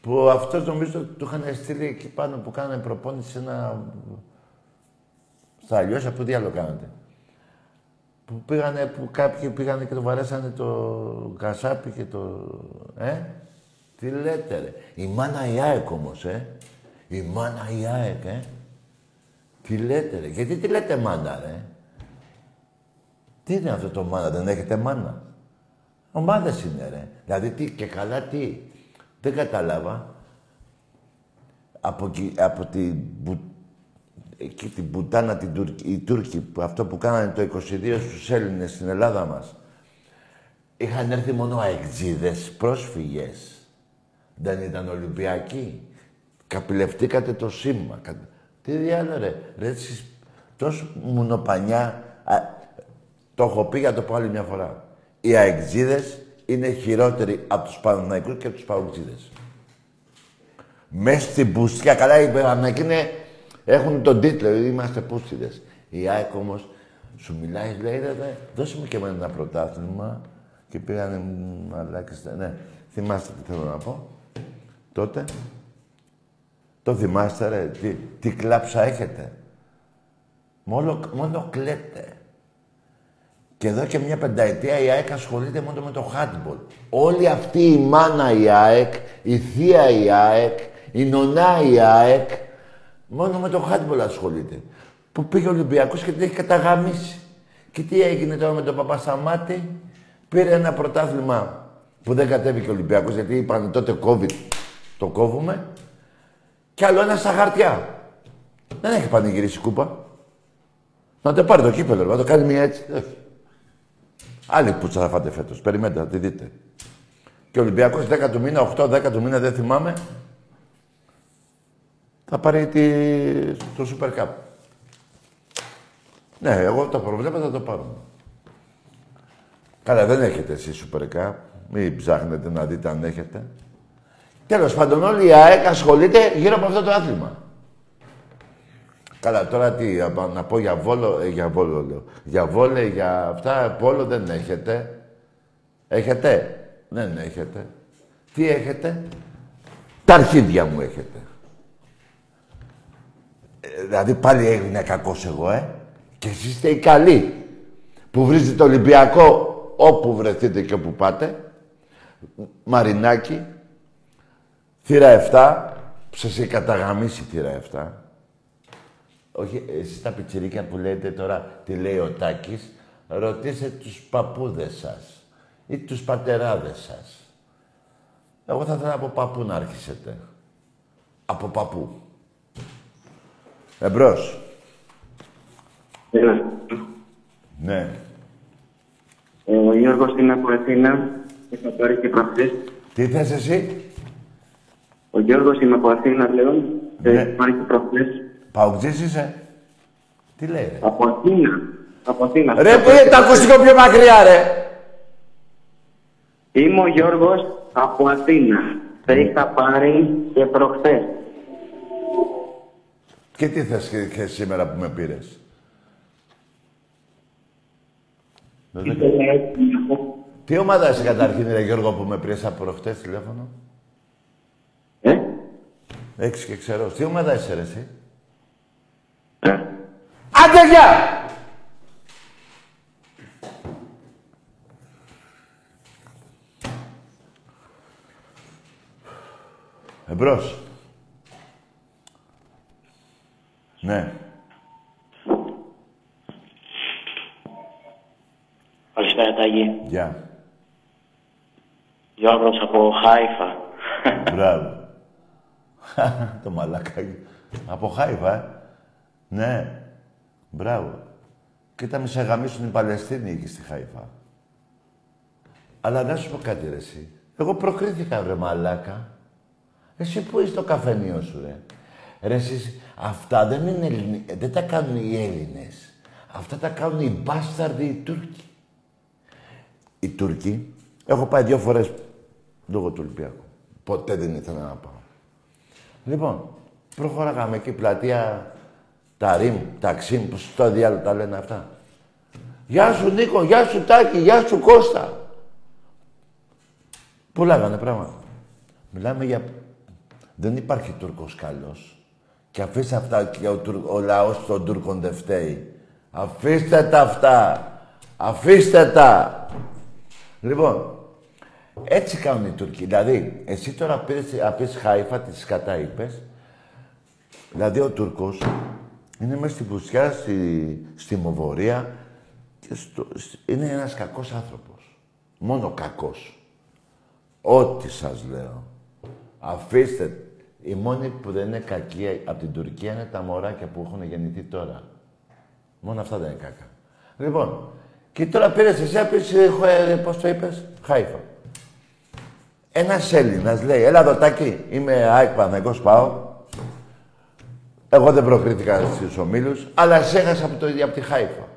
[SPEAKER 1] Που αυτός νομίζω του είχαν στείλει εκεί πάνω που κάνανε προπόνηση σε ένα... Στα αλλιώς, που τι άλλο κάνατε. Που πήγανε, που κάποιοι πήγανε και το βαρέσανε το κασάπι και το... Ε, τι λέτε ρε. Η μάνα η ΑΕΚ όμως, ε. Η μάνα η ΑΕΚ, ε. Τι λέτε ρε. Γιατί τι λέτε μάνα, ρε. Τι είναι αυτό το μάνα, δεν έχετε μάνα. Ομάδες είναι, ρε. Δηλαδή, τι, και καλά τι. Δεν κατάλαβα. Από, από την, εκεί, την πουτάνα την Τουρκ, οι Τούρκοι, που αυτό που κάνανε το 22 στους Έλληνες στην Ελλάδα μας, είχαν έρθει μόνο αεξίδες, πρόσφυγες. Δεν ήταν Ολυμπιακοί. Καπηλευτήκατε το σήμα. Τι διάλογο ρε. Ρε εσείς τόσο μουνοπανιά. Α, το έχω πει για το πω άλλη μια φορά. Οι αεξίδες είναι χειρότεροι από τους Παναναϊκούς και από τους Παουτζίδες. Μέσα στην πουστιά, καλά οι Παναναϊκοί είναι, έχουν τον τίτλο, είμαστε πούστιδες. Η ΑΕΚ όμως σου μιλάει, λέει, ρε, δώσε μου και εμένα ένα πρωτάθλημα. Και πήγανε μαλάκες, ναι. Θυμάστε τι θέλω να πω. Τότε. Το θυμάστε, ρε. Τι, τι κλάψα έχετε. Μόνο, μόνο κλαίτε. Και εδώ και μια πενταετία η ΑΕΚ ασχολείται μόνο με το handball. Όλη αυτή η μάνα η ΑΕΚ, η θεία η ΑΕΚ, η νονά η ΑΕΚ, μόνο με το handball ασχολείται. Που πήγε ο Ολυμπιακός και την έχει καταγαμίσει. Και τι έγινε τώρα με τον Παπασαμάτη, πήρε ένα πρωτάθλημα που δεν κατέβηκε ο Ολυμπιακός γιατί είπαν τότε COVID, το κόβουμε. Και άλλο ένα στα χαρτιά. Δεν έχει πανηγυρίσει κούπα. Να το πάρει το κύπελο, να το κάνει μια έτσι. Άλλη πουτσα θα φάτε φέτος. Περιμένετε, να τη δείτε. Και ο Ολυμπιακός 10 του μήνα, 8-10 του μήνα, δεν θυμάμαι, θα πάρει τη... το Super Cup. Ναι, εγώ το προβλέπω, θα το πάρουμε. Καλά, δεν έχετε εσείς Super Cup. Μην ψάχνετε να δείτε αν έχετε. Τέλος πάντων, όλη η ΑΕΚ ασχολείται γύρω από αυτό το άθλημα. Καλά, τώρα τι, να πω για βόλο, ε, για βόλο λέω. Για βόλε, για αυτά, πόλο δεν έχετε. Έχετε; Δεν έχετε. Τι έχετε; Τα αρχίδια μου έχετε. Ε, δηλαδή πάλι έγινε κακός εγώ, ε. Και εσείς είστε οι καλοί. Που βρίζετε το Ολυμπιακό όπου βρεθείτε και όπου πάτε. Μαρινάκι. Θύρα 7. Που σας έχει καταγαμίσει θύρα 7. Όχι, εσείς τα πιτσιρίκια που λέτε τώρα, τι λέει ο Τάκης, ρωτήστε τους παππούδες σας ή τους πατεράδες σας. Εγώ θα ήθελα από παππού να αρχίσετε. Από παππού. Εμπρός.
[SPEAKER 2] Έλα.
[SPEAKER 1] Ναι.
[SPEAKER 2] Ε, ο Γιώργος είναι από Αθήνα και θα πάρει και προχθές.
[SPEAKER 1] Τι θες εσύ;
[SPEAKER 2] Ο Γιώργος είναι από Αθήνα, λέω. Και
[SPEAKER 1] Ναι.
[SPEAKER 2] έχει πάρει και προχθές.
[SPEAKER 1] Παουτζής είσαι; Τι λέει ρε;
[SPEAKER 2] Από Αθήνα. Από Αθήνα.
[SPEAKER 1] Ρε που είναι το ακουστικό πιο μακριά ρε;
[SPEAKER 2] Είμαι ο Γιώργος από Αθήνα. Σε είχα πάρει και προχθές.
[SPEAKER 1] Και τι θες και, και σήμερα που με πήρες;
[SPEAKER 2] Ήθελα έτσι να πω.
[SPEAKER 1] Τι ομάδα είσαι καταρχήν ρε Γιώργο που με πήρες από προχτές τηλέφωνο; Έχεις και ξέρω. Τι ομάδα είσαι ρε εσύ;
[SPEAKER 2] Ε.
[SPEAKER 1] Άντε γεια! Εμπρός. Ναι.
[SPEAKER 3] Καλησπέρα Τάγη.
[SPEAKER 1] Γεια.
[SPEAKER 3] Γιώργος από Χάιφα.
[SPEAKER 1] Μπράβο. <laughs> το μαλακάκι. Από Χάιφα, ε. Ναι. Μπράβο. Κοίτα με σε γαμίσουν οι Παλαιστίνοι εκεί στη Χάιφα. Αλλά να σου πω κάτι ρε εσύ. Εγώ προκρίθηκα βρε μαλάκα. Εσύ πού είσαι το καφενείο σου ρε. Ρε εσείς, αυτά δεν είναι Ελληνι... ε, δεν τα κάνουν οι Έλληνες. Αυτά τα κάνουν οι μπάσταρδοι οι Τούρκοι. Οι Τούρκοι, έχω πάει δύο φορές λόγω του Ολυμπιακού. Ποτέ δεν ήθελα να πάω. Λοιπόν, προχωράγαμε εκεί πλατεία τα Ριμ, τα Ξύμ, που στο διάλογο τα λένε αυτά. Γεια σου Νίκο, γεια σου Τάκη, γεια σου Κώστα. Πουλάγανε πράγματα. Μιλάμε για... Δεν υπάρχει Τούρκος καλός. Και αφήστε αυτά και ο, Τουρ... ο λαός των Τούρκων δεν φταίει. Αφήστε τα αυτά. Αφήστε τα. Λοιπόν, έτσι κάνουν οι Τούρκοι. Δηλαδή, εσύ τώρα πήρες, απείς Χάιφα, τη σκατά είπες. Δηλαδή, ο Τούρκος είναι μέσα στην Πουσιά, στη, στη Μοβορία και στο, είναι ένας κακός άνθρωπος. Μόνο κακός. Ό,τι σας λέω. Αφήστε. Οι μόνοι που δεν είναι κακοί από την Τουρκία είναι τα μωράκια που έχουν γεννηθεί τώρα. Μόνο αυτά δεν είναι κακά. Λοιπόν, και τώρα πήρες εσύ, πήρες, ε, πώς το είπες, Χάιφα. Ένας Έλληνας λέει, έλα δοτάκι, είμαι ΑΕΚ Παναγικός, πάω. Εγώ δεν προκρίθηκα στους ομίλους, αλλά σε έχασα από, το, από τη Χάιφα.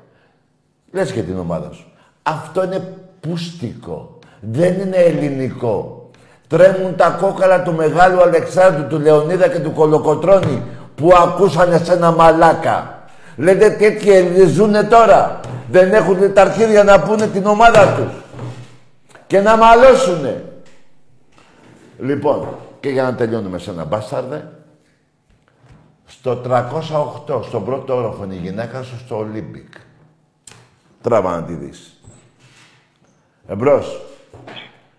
[SPEAKER 1] Λες και την ομάδα σου. Αυτό είναι πούστικο. Δεν είναι ελληνικό. Τρέμουν τα κόκαλα του Μεγάλου Αλεξάνδρου, του Λεωνίδα και του Κολοκοτρώνη που ακούσανε εσένα μαλάκα. Λέτε τέτοιοι Έλληνες ζουνε τώρα. Δεν έχουν τα αρχίδια να πούνε την ομάδα τους. Και να μαλώσουνε. Λοιπόν, και για να τελειώνουμε με σένα μπάσταρδε, στο 308, στον πρώτο όροφο είναι η γυναίκα σου στο Ολύμπικ. Τράβα να τη δεις. Εμπρός.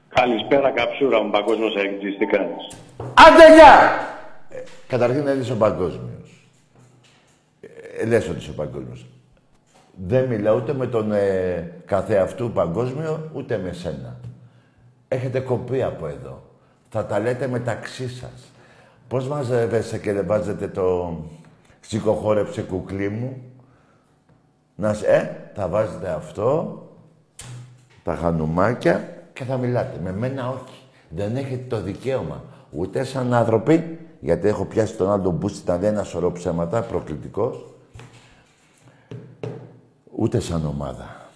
[SPEAKER 4] Καλησπέρα, καψούρα μου, παγκόσμιος αεκτζής, τι κάνεις;
[SPEAKER 1] Άντε γεια! Ε, καταρχήν να είσαι ο παγκόσμιος. Ε, λες ότι είσαι ο παγκόσμιος. Δεν μιλάω ούτε με τον ε, καθεαυτού παγκόσμιο, ούτε με σένα. Έχετε κοπεί από εδώ. Θα τα λέτε μεταξύ σας. Πώς μαζεύεσαι και δεν βάζετε το σηκωχώρεψε κουκλί μου; Να σε, ε, θα βάζετε αυτό, τα χανουμάκια και θα μιλάτε. Με μένα όχι. Δεν έχετε το δικαίωμα. Ούτε σαν άνθρωποι, γιατί έχω πιάσει τον άλλο μπούστι, ήταν ένα σωρό ψέματα, προκλητικός. Ούτε σαν ομάδα.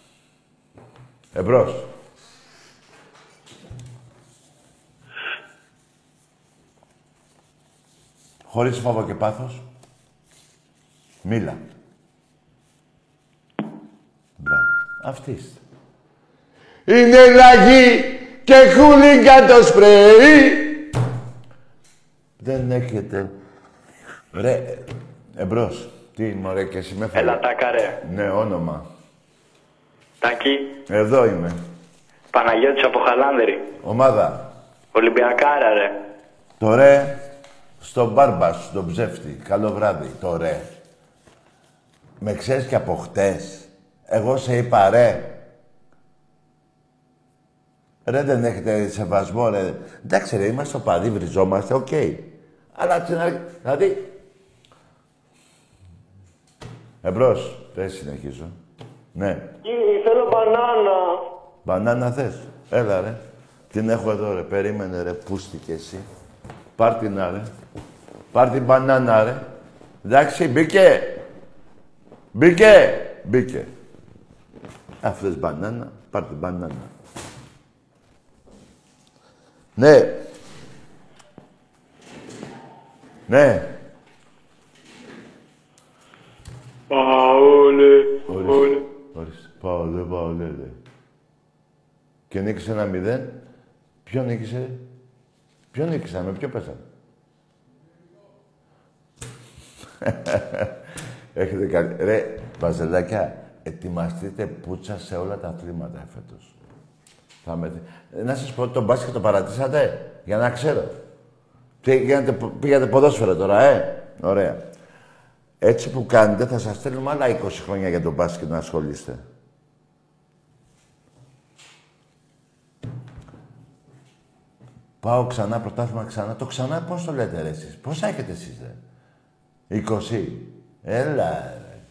[SPEAKER 1] Εμπρός. Χωρίς φόβο και πάθος. Μίλα. Μπράβο. Αυτή είστε. Είναι λαγή και χούλιγκα το σπρέι. Δεν έχετε... Ρε, εμπρός. Τι μωρέ και εσύ με
[SPEAKER 3] Έλα τάκα ρε.
[SPEAKER 1] Ναι, όνομα.
[SPEAKER 3] Τάκη.
[SPEAKER 1] Εδώ είμαι.
[SPEAKER 3] Παναγιώτης από Χαλάνδρη.
[SPEAKER 1] Ομάδα.
[SPEAKER 3] Ολυμπιακάρα ρε.
[SPEAKER 1] Το ρε, στον μπάρμπα σου, τον ψεύτη. Καλό βράδυ, το ρε. Με ξέρεις και από χτες. Εγώ σε είπα ρε. Ρε δεν έχετε σεβασμό, ρε. Εντάξει ρε, είμαστε οπαδοί, βριζόμαστε, οκ. Αλλά την αρχή, δηλαδή... Εμπρός, δεν συνεχίζω. Ναι.
[SPEAKER 5] Κύριε, θέλω μπανάνα.
[SPEAKER 1] Μπανάνα θες. Έλα ρε. Την έχω εδώ ρε. Περίμενε ρε. Πούστη κι εσύ. Πάρ' την ρε. Πάρ' την μπανάνα ρε. Εντάξει, μπήκε. Μπήκε. Μπήκε. Αυτές μπανάνα. Πάρ' την μπανάνα. Ναι. Ναι.
[SPEAKER 4] Παόλε,
[SPEAKER 1] Ορίστε. Ορίστε. Πάολε, πάολε, λέει. Και νίκησε ένα μηδέν. Ποιο νίκησε; Ποιο νίκησε, με ποιο πέσανε. <laughs> Έχετε καλή... Ρε, βαζελάκια, ετοιμαστείτε πουτσα σε όλα τα αθλήματα φέτος. Θα με... Ε, Να σας πω, το μπάσκετ το παρατήσατε, για να ξέρω. Πήγατε, πήγατε ποδόσφαιρο τώρα, ε; Ωραία. Έτσι που κάνετε, θα σας στέλνουμε άλλα 20 χρόνια για το μπάσκετ να ασχολείστε. Πάω ξανά, πρωτάθλημα ξανά. Το ξανά πώς το λέτε ρε εσείς; Πώς έχετε εσείς ρε; 20. Έλα ρε.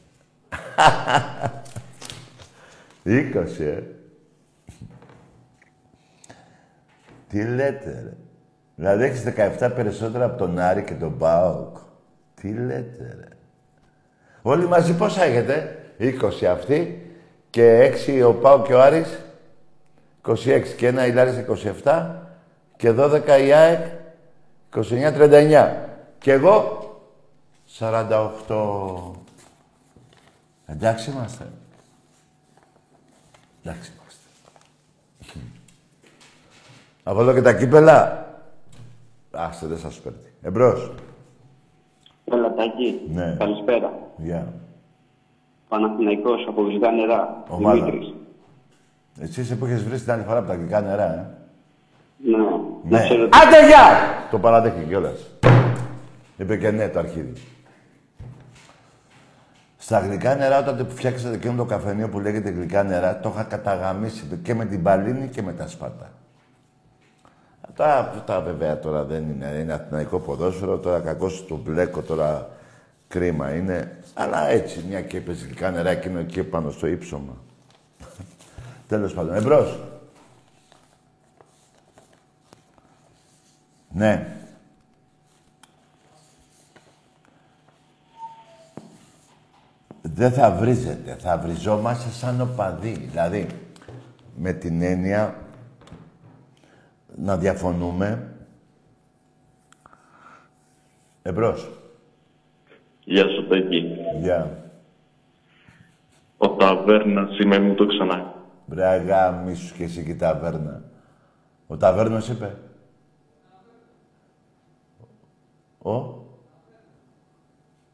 [SPEAKER 1] <laughs> 20 ε. Τι λέτε ρε; Δηλαδή έχεις 17 περισσότερα από τον Άρη και τον Πάοκ. Τι λέτε ρε; Όλοι μαζί πόσα έχετε; 20 αυτοί και 6 ο Πάοκ και ο Άρης; 26 και ένα Ιλάρης 27 και 12 η ΑΕΚ 29-39. Και εγώ 48. Εντάξει είμαστε. Εντάξει είμαστε. Από εδώ και τα κύπελα. Άστε, δεν σας παίρνει. Εμπρός.
[SPEAKER 2] Έλα, Τάκη.
[SPEAKER 1] Ναι.
[SPEAKER 2] Καλησπέρα.
[SPEAKER 1] Γεια.
[SPEAKER 2] Παναθηναϊκός από γλυκά νερά.
[SPEAKER 1] Ομάδα.
[SPEAKER 2] Δημήτρης.
[SPEAKER 1] Εσύ είσαι που έχεις βρει την άλλη φορά από τα αγγλικά νερά, ε.
[SPEAKER 2] Ναι. Να
[SPEAKER 1] Ναι.
[SPEAKER 2] ξέρω
[SPEAKER 1] Άντε, γεια! Το παραδέχει κιόλας. Είπε και ναι το αρχίδι. Στα γλυκά νερά, όταν το φτιάξατε εκείνο το καφενείο που λέγεται γλυκά νερά, το είχα καταγαμίσει και με την παλίνη και με τα σπάτα. Αυτά, αυτά βέβαια τώρα δεν είναι. Είναι αθηναϊκό ποδόσφαιρο, τώρα κακός το μπλέκο, τώρα κρίμα είναι. Αλλά έτσι, μια και έπαιζε γλυκά νερά εκείνο εκεί πάνω στο ύψωμα. <laughs> Τέλος πάντων. Εμπρός. Ναι. Δεν θα βρίζετε, θα βριζόμαστε σαν οπαδοί. Δηλαδή, με την έννοια να διαφωνούμε. Εμπρός.
[SPEAKER 6] Γεια σου, Τάκη.
[SPEAKER 1] Γεια.
[SPEAKER 6] Ο Ταβέρνας είμαι, μου το ξανά.
[SPEAKER 1] Βρε αγάμι σου και εσύ και η ταβέρνα. Ο ταβέρνος είπε. Ο.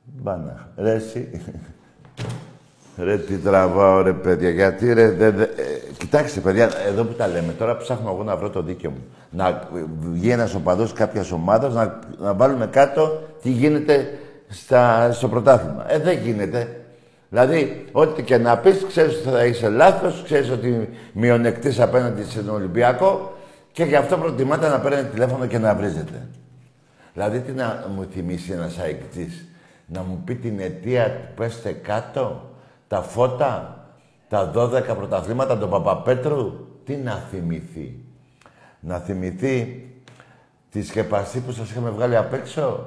[SPEAKER 1] Μπάνα. Ρε εσύ. Ρε τι τραβάω ρε παιδιά. Γιατί ρε. Δε, δε, ε, κοιτάξτε παιδιά, εδώ που τα λέμε, τώρα ψάχνω εγώ να βρω το δίκαιο μου. Να βγει ένας οπαδός κάποιας ομάδας, να, να βάλουμε κάτω τι γίνεται στα, στο πρωτάθλημα. Ε, δεν γίνεται. Δηλαδή, ό,τι και να πεις, ξέρεις ότι θα είσαι λάθος, ξέρεις ότι μειονεκτής απέναντι στον Ολυμπιακό και γι' αυτό προτιμάτε να παίρνετε τηλέφωνο και να βρίζετε. Δηλαδή, τι να μου θυμίσει ένας αεκτής, να μου πει την αιτία του πέστε κάτω, τα φώτα, τα 12 πρωταθλήματα του Παπαπέτρου, τι να θυμηθεί; Να θυμηθεί τη σκεπαστή που σας είχαμε βγάλει απ' έξω,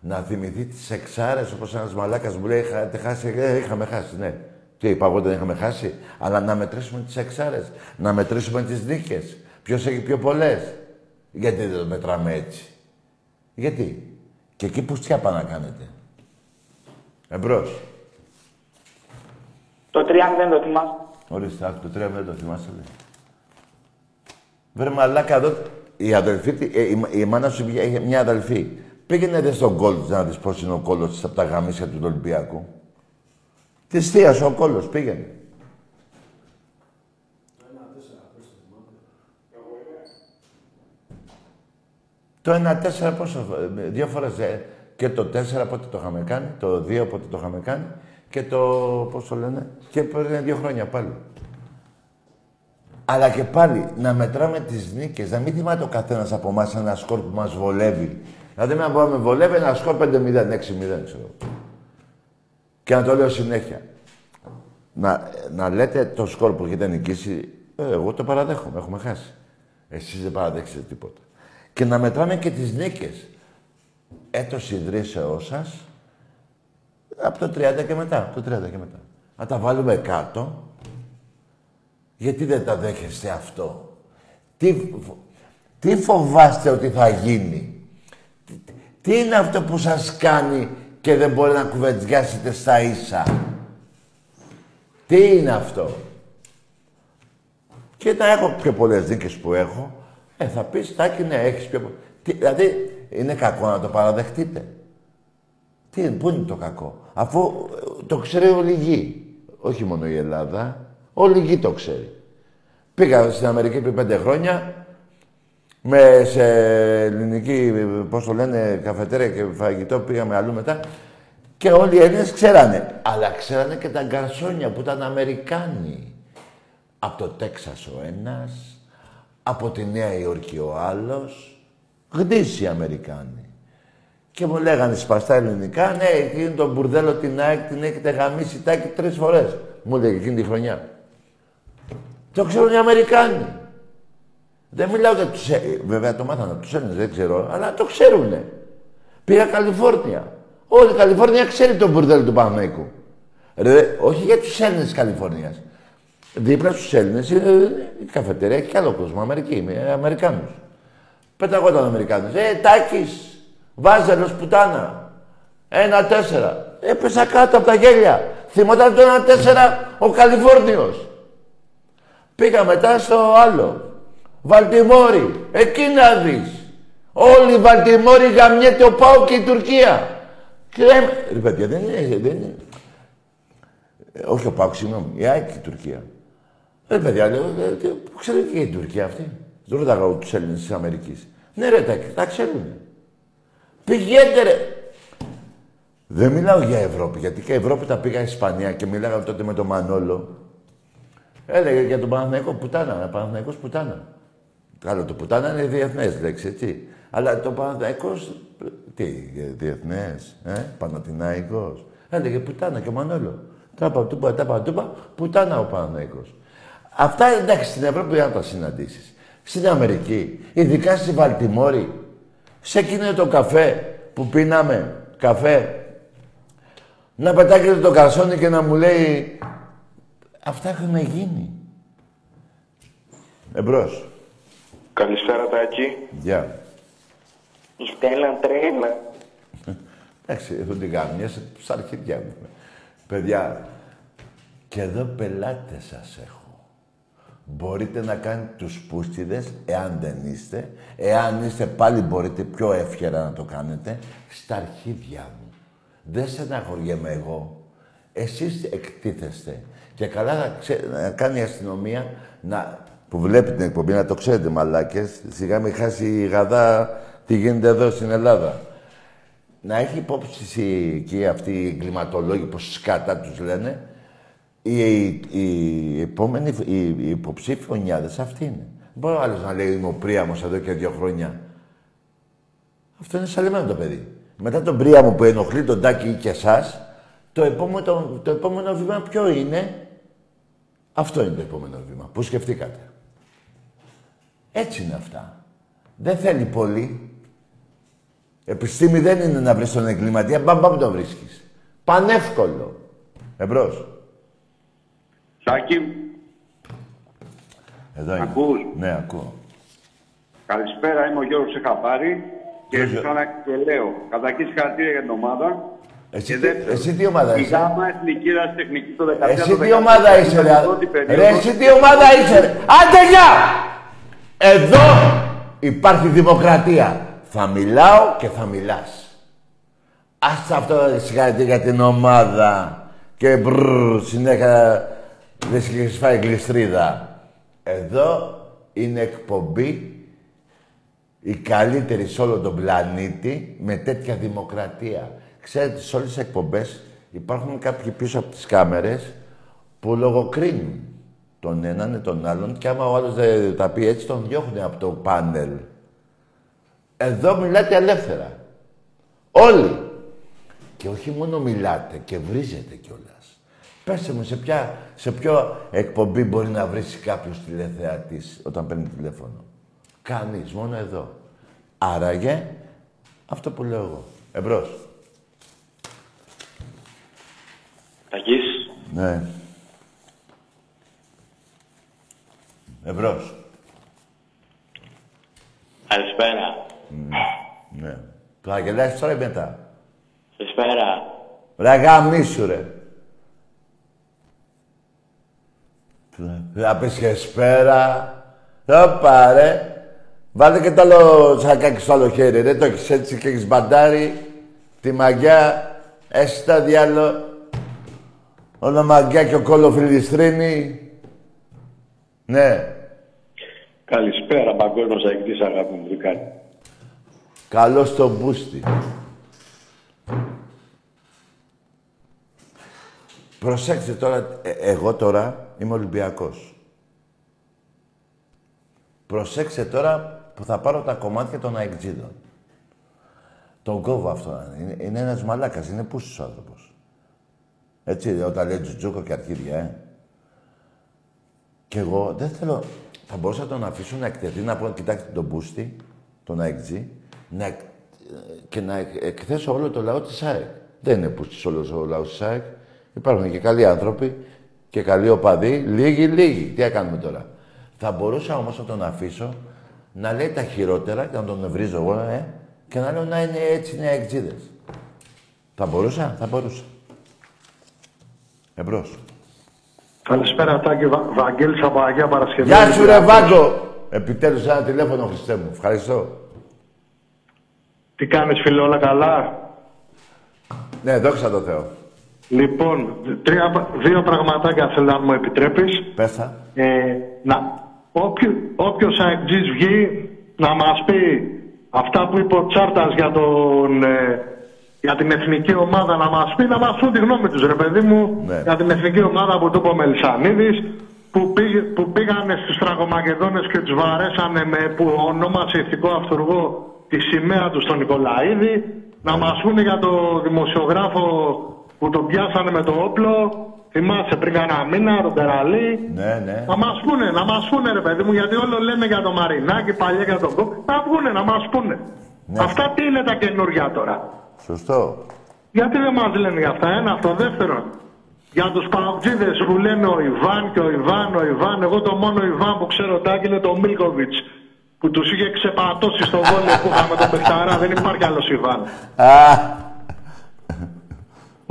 [SPEAKER 1] να θυμηθεί τις εξάρες, όπως ένας μαλάκας μου λέει, είχατε χάσει, ε, είχαμε χάσει, ναι. Τι είπα, εγώ δεν είχαμε χάσει. Αλλά να μετρήσουμε τις εξάρες, να μετρήσουμε τις νίκες. Ποιος έχει πιο πολλές; Γιατί δεν το μετράμε έτσι. Γιατί; Και εκεί που στιά να κάνετε. Εμπρός.
[SPEAKER 3] Το 3 δεν το θυμάσαι.
[SPEAKER 1] Ορίστε, άκου, το τρία δεν το θυμάσαι, λέει. Βρε μαλάκα εδώ, η αδελφή, τη- ε, η, η μάνα σου είχε μια αδελφή. Πήγαινε δε στον κόλ της να δεις πώς είναι ο κόλος της από τα γαμίσια του Ολυμπιακού. Της θείας ο κόλος, πήγαινε. Το 1-4 πόσο, ε, δύο φορές, ε, και το 4 πότε το είχαμε κάνει, το 2 πότε το είχαμε κάνει και το, πώς το λένε, και πριν δύο χρόνια πάλι. Αλλά και πάλι να μετράμε τις νίκες, να μην θυμάται ο καθένας από εμάς ένα σκορ που μας βολεύει. Δηλαδή να μπορούμε με βολεύει ένα σκορ 5-0, 6-0 ξέρω. Και να το λέω συνέχεια. Να, να λέτε το σκορ που έχετε νικήσει, ε, εγώ το παραδέχομαι, έχουμε χάσει. Εσείς δεν παραδέχεστε τίποτα. Και να μετράμε και τις νίκες. Έτος ιδρύσεώς σας, από το 30 και μετά, από το 30 και μετά. Να τα βάλουμε κάτω, γιατί δεν τα δέχεστε αυτό; Τι, φο- τι φοβάστε ότι θα γίνει; Τι, τι είναι αυτό που σας κάνει και δεν μπορεί να κουβεντιάσετε στα ίσα; Τι είναι αυτό; Και να έχω πιο πολλές δίκες που έχω, ε, θα πεις, Τάκη, ναι, έχεις πιο πο- Τι, Δηλαδή, είναι κακό να το παραδεχτείτε. Τι, πού είναι το κακό; Αφού ε, το ξέρει όλη η γη. Όχι μόνο η Ελλάδα. Όλη η γη το ξέρει. Πήγα στην Αμερική πριν πέντε χρόνια με σε ελληνική, πώς το λένε, καφετέρια και φαγητό πήγαμε αλλού μετά και όλοι οι Έλληνες ξέρανε. Αλλά ξέρανε και τα γκαρσόνια που ήταν Αμερικάνοι. Από το Τέξας ο ένας, από τη Νέα Υόρκη ο άλλος. Γνήσιοι Αμερικάνοι. Και μου λέγανε σπαστά ελληνικά, ναι, εκείνη τον μπουρδέλο την ΑΕΚ την έχετε γαμίσει τάκι τρεις φορές. Μου λέγε εκείνη τη χρονιά. Το ξέρουν οι Αμερικάνοι. Δεν μιλάω για τους... Ε- Βέβαια το μάθανε τους Έλληνες, δεν ξέρω, αλλά το ξέρουνε. Πήγα Καλιφόρνια. Όλη η Καλιφόρνια ξέρει τον μπουρδέλο του Παναμαϊκού. Ρε, όχι για τους Έλληνες της Καλιφόρνιας. Δίπλα στους Έλληνες είναι η καφετέρια και άλλο κόσμο, Αμερική, με Αμερικάνους. Πεταγόταν Αμερικάνους. Ε, Τάκης, Βάζελος, πουτάνα. Ένα τέσσερα. Έπεσα κάτω από τα γέλια. Θυμόταν το ένα τέσσερα ο Καλιφόρνιος. Πήγα μετά στο άλλο. Βαλτιμόρι. Εκεί να δεις. Όλη η Βαλτιμόρι γαμιέται ο Πάο και η Τουρκία. Και λέμε, ρε παιδιά, δεν είναι, δεν είναι. Ε, όχι ο Πάος, συγγνώμη, η ΑΕΚ και η Τουρκία. Ρε παιδιά, λέω, ε, ε, πού ξέρει και η Τουρκία αυτή. Δεν ρωτάγα τους Έλληνες της Αμερικής. Ναι, ρε, τα, τα ξέρουν. Πηγαίνετε, ρε. Δεν μιλάω για Ευρώπη, γιατί και Ευρώπη τα πήγα Ισπανία και μιλάγαμε τότε με τον Μανόλο. Έλεγε για τον Παναθηναϊκό πουτάνα, Παναθηναϊκός πουτάνα. Καλό, το πουτάνα είναι διεθνές λέξη, έτσι. Αλλά το Παναθηναϊκός, τι, διεθνές, ε, Παναθηναϊκός. Έλεγε πουτάνα και ο Μανόλο. Τάπα, τούπα, τάπα, τούπα, πουτάνα ο Παναθηναϊκός. Αυτά εντάξει στην Ευρώπη δεν θα τα συναντήσεις. Στην Αμερική, ειδικά στη Βαλτιμόρη, σε εκείνο το καφέ που πίναμε, καφέ, να πετάγεται το καρσόνι και να μου λέει αυτά έχουν γίνει. Εμπρός.
[SPEAKER 4] Καλησπέρα Τάκη.
[SPEAKER 1] Γεια.
[SPEAKER 3] Η Στέλλα τρέλα.
[SPEAKER 1] Εντάξει, εδώ την γάμιασε στα αρχίδια μου. Παιδιά, και εδώ πελάτες σας έχω. Μπορείτε να κάνετε τους πούστιδες, εάν δεν είστε. Εάν είστε πάλι μπορείτε πιο εύχερα να το κάνετε, στα αρχίδια μου. Δεν στεναχωριέμαι εγώ. Εσείς εκτίθεστε. Και καλά να, ξέ- να κάνει η αστυνομία να, που βλέπει την εκπομπή, να το ξέρετε μαλάκες. Σιγά μην χάσει η γαδά τι γίνεται εδώ στην Ελλάδα. Να έχει υπόψη η- και αυτοί οι εγκληματολόγοι, πως σκάτα τους λένε, οι, οι, οι επόμενοι, οι, οι υποψήφοι ονιάδες αυτοί είναι. Δεν μπορεί ο άλλος να λέει είμαι ο Πρίαμος εδώ και δύο χρόνια. Αυτό είναι σαλεμένο το παιδί. Μετά τον Πρίαμο που ενοχλεί τον Τάκη ή και εσάς, το επόμενο, το, το επόμενο βήμα ποιο είναι; Αυτό είναι το επόμενο βήμα. Πού σκεφτήκατε; Έτσι είναι αυτά. Δεν θέλει πολύ. Επιστήμη δεν είναι να βρεις τον εγκληματία, μπαμ μπαμ τον βρίσκεις. Πανεύκολο. Εμπρός.
[SPEAKER 4] Τάκη,
[SPEAKER 1] Εδώ είναι.
[SPEAKER 4] Ακούς;
[SPEAKER 1] Ναι, ακούω.
[SPEAKER 4] καλησπέρα. Είμαι ο Γιώργος Σεχαπάρη και
[SPEAKER 1] Γεια σου.
[SPEAKER 4] ήρθα και λέω καταρχήν συγχαρητήρια για την ομάδα.
[SPEAKER 1] Εσύ,
[SPEAKER 4] Και
[SPEAKER 1] τι,
[SPEAKER 4] δεύτερον,
[SPEAKER 1] εσύ τι ομάδα
[SPEAKER 4] Η
[SPEAKER 1] είσαι;
[SPEAKER 4] γάμα εθνική τεχνική το 13
[SPEAKER 1] Εσύ
[SPEAKER 4] το
[SPEAKER 1] τι
[SPEAKER 4] 14,
[SPEAKER 1] ομάδα είσαι,
[SPEAKER 4] ήταν
[SPEAKER 1] ρε.
[SPEAKER 4] η πρώτη
[SPEAKER 1] Ρε,
[SPEAKER 4] περίοδος.
[SPEAKER 1] εσύ τι ομάδα είσαι, ρε. Άντε, γεια! Εδώ υπάρχει δημοκρατία. Θα μιλάω και θα μιλάς. Άστα αυτό συγχαρητήρια για την ομάδα. Και μπρρρ, συνέχεια δεν έχεις φάει γλιστρίδα. Εδώ είναι εκπομπή η καλύτερη σε όλο τον πλανήτη με τέτοια δημοκρατία. Ξέρετε, σε όλες τις εκπομπές υπάρχουν κάποιοι πίσω από τις κάμερες που λογοκρίνουν τον έναν ή τον άλλον και άμα ο άλλος δεν τα πει έτσι τον διώχνουν από το πάνελ. Εδώ μιλάτε ελεύθερα. Όλοι. Και όχι μόνο μιλάτε και βρίζετε κιόλας. Πέστε μου, σε ποια, σε ποιο εκπομπή μπορεί να βρίσει κάποιος τηλεθεατής όταν παίρνει τηλέφωνο; Κανείς, μόνο εδώ. Άραγε, αυτό που λέω εγώ. Εμπρός.
[SPEAKER 3] Τακής.
[SPEAKER 1] Ναι. Εμπρός.
[SPEAKER 3] Καλησπέρα.
[SPEAKER 1] Ναι. Το θα γελάσεις τώρα ή μετά;
[SPEAKER 3] Καλησπέρα.
[SPEAKER 1] Ρε γαμίσου ρε. Θα πεις και σπέρα. Όπα ρε. Βάλτε και το άλλο σακάκι στο άλλο χέρι ρε. Το έχεις έτσι και έχεις μπαντάρει. Τη μαγιά. Εσύ τα διάλο. Όλα μαγκιά και ο κόλλο φιλιστρίνη. Ναι.
[SPEAKER 4] Καλησπέρα, παγκόσμιος αεκτής, αγάπη μου. Τι κάνει.
[SPEAKER 1] Καλό στο μπούστι. Προσέξτε τώρα, ε, εγώ τώρα είμαι Ολυμπιακός. Προσέξτε τώρα που θα πάρω τα κομμάτια των αεκτζίδων. Τον κόβω αυτό. Είναι, είναι ένας μαλάκας, είναι πούσος ο άνθρωπος. Έτσι, όταν λέει τζουτζούκο και αρχίδια, ε. Και εγώ δεν θέλω... Θα μπορούσα να τον αφήσω να εκτεθεί, να πω, κοιτάξτε τον μπούστι, τον αεκτζή, να, εκ- και να εκ- εκθέσω όλο το λαό της ΑΕΚ. Δεν είναι πούστης όλος ο λαός της ΑΕΚ. Υπάρχουν και καλοί άνθρωποι και καλοί οπαδοί, λίγοι, λίγοι. Τι έκανουμε τώρα; Θα μπορούσα όμως να τον αφήσω να λέει τα χειρότερα και να τον βρίζω εγώ, ε, και να λέω να είναι έτσι είναι αεκτζίδες. Θα μπορούσα, θα μπορούσα. Εμπρός.
[SPEAKER 7] Καλησπέρα, Τάκη. Βα... Βαγγέλης από Αγία Παρασκευή.
[SPEAKER 1] Γεια σου ρε Βάγκο! Επιτέλους ένα τηλέφωνο, Χριστέ μου. Ευχαριστώ.
[SPEAKER 7] Τι κάνεις, φίλε, όλα καλά;
[SPEAKER 1] Ναι, δόξα τω Θεώ.
[SPEAKER 7] Λοιπόν, τρία, δύο πραγματάκια θέλω να μου επιτρέπεις.
[SPEAKER 1] Πέσα.
[SPEAKER 7] Ε, να, όποιο, όποιος αεκτζής βγει να μας πει αυτά που είπε ο Τσάρτας για, τον, ε, για την εθνική ομάδα να μας πει, να μας πούν τη γνώμη τους ρε παιδί μου
[SPEAKER 1] Ναι.
[SPEAKER 7] για την εθνική ομάδα που του είπε ο Μελισανίδης που, πήγε, που πήγανε στους Τραγωμακεδόνες και τους βαρέσανε με που ονόμασε ηθικό αυτούργο τη σημαία τους στον Νικολαίδη να μας πούνε για το δημοσιογράφο που τον πιάσανε με το όπλο θυμάσαι πριν κανένα μήνα τον Τεραλή
[SPEAKER 1] Ναι, ναι.
[SPEAKER 7] να μας πούνε, να μας πούνε ρε παιδί μου, γιατί όλο λένε για το Μαρινάκι, παλιά για τον Κόκ. Να πούνε, να μας πούνε.
[SPEAKER 1] Ναι.
[SPEAKER 7] Αυτά τι είναι τα καινούργια τώρα;
[SPEAKER 1] Σωστό.
[SPEAKER 7] Γιατί δεν μας λένε για αυτά, ένα αυτό. Δεύτερον, για τους παουτζίδες που λένε ο Ιβάν και ο Ιβάν, ο Ιβάν. Εγώ το μόνο Ιβάν που ξέρω τάκι είναι το Μίλκοβιτς που τους είχε ξεπατώσει στο βόλιο που είχαμε τον Πεχταρά. Δεν υπάρχει άλλος Ιβάν.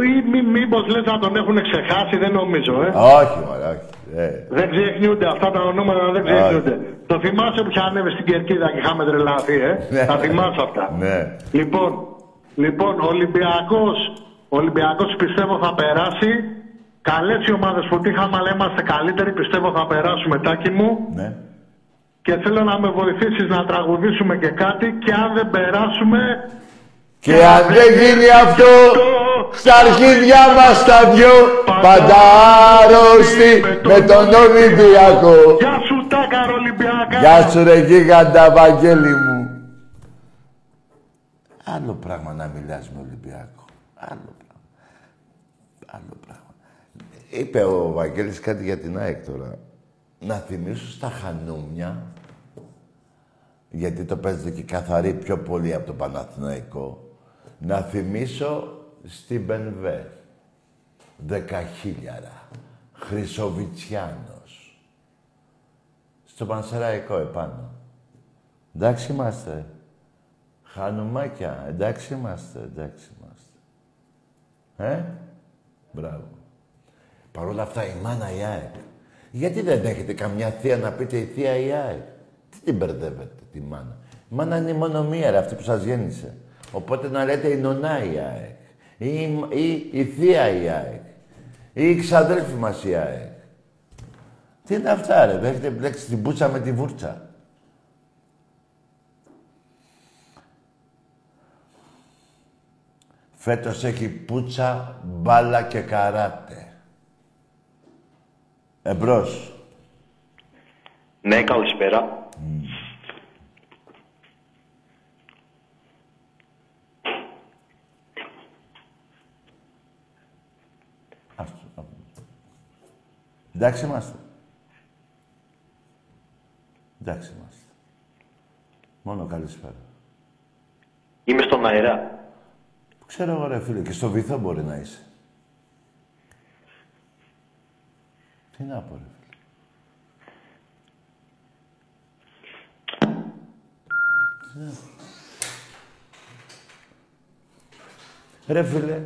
[SPEAKER 1] Α,
[SPEAKER 7] Ή μη, μήπως λες να τον έχουν ξεχάσει, δεν νομίζω, ε.
[SPEAKER 1] όχι, μωρέ, όχι. Ε,
[SPEAKER 7] Δεν ξεχνιούνται αυτά τα ονόματα, δεν ξεχνιούνται. Το θυμάσαι που είχε ανέβει στην κερκίδα και είχαμε τρελαθεί, ε.
[SPEAKER 1] Ναι.
[SPEAKER 7] Τα θυμάσαι αυτά.
[SPEAKER 1] ναι.
[SPEAKER 7] Λοιπόν, λοιπόν, ο Ολυμπιακός, ο Ολυμπιακός πιστεύω θα περάσει. Καλές οι ομάδες που τύχαμε, αλλά είμαστε καλύτεροι. Πιστεύω θα περάσουμε, τάκι μου.
[SPEAKER 1] Ναι.
[SPEAKER 7] Και θέλω να με βοηθήσεις να τραγουδήσουμε και κάτι. Και αν δεν περάσουμε,
[SPEAKER 1] Και αν δεν γίνει αυτό, στα αρχίδια μας τα δυο, πάντα άρρωστοι με τον Ολυμπιακό.
[SPEAKER 7] γεια σου Τάκαρο Ολυμπιακά.
[SPEAKER 1] Γεια σου ρε γίγαντα, Βαγγέλη μου. Άλλο πράγμα να μιλάς με Ολυμπιακό. Άλλο πράγμα. Άλλο πράγμα. Είπε ο Βαγγέλης κάτι για την ΑΕΚ τώρα. Να θυμίσω στα χανούμια, γιατί το παίζετε και καθαρή πιο πολύ από το Παναθηναϊκό, να θυμίσω στην Μπενβέ. Δεκαχίλιαρα. Χρυσοβιτσιάνος. Στο Πανσεραϊκό επάνω. Εντάξει είμαστε. Χανουμάκια. Εντάξει είμαστε. Εντάξει είμαστε. Ε; Μπράβο. Παρ' όλα αυτά η μάνα η ΑΕΚ. Γιατί δεν έχετε καμιά θεία να πείτε η θεία η ΑΕΚ; Τι την μπερδεύετε τη μάνα; Η μάνα είναι μόνο μία ρε, αυτή που σας γέννησε. Οπότε να λέτε η νονά η ΑΕΚ. Ή, ή η θεία η ΑΕΚ. Ή η ξαδέλφη μας η ΑΕΚ. Τι είναι αυτά ρε, δεν έχετε μπλέξει την πούτσα με τη βούρτσα. Φέτος έχει πούτσα, μπάλα και καράτε. Εμπρός.
[SPEAKER 3] Ναι, καλησπέρα.
[SPEAKER 1] Άστο, άστο. Εντάξει είμαστε. Εντάξει είμαστε. Μόνο καλησπέρα.
[SPEAKER 3] Είμαι στον αέρα.
[SPEAKER 1] Ξέρω εγώ ρε φίλε, και στο βυθό μπορεί να είσαι. Τι να πω ρε φίλε. Τι να πω. Ρε φίλε.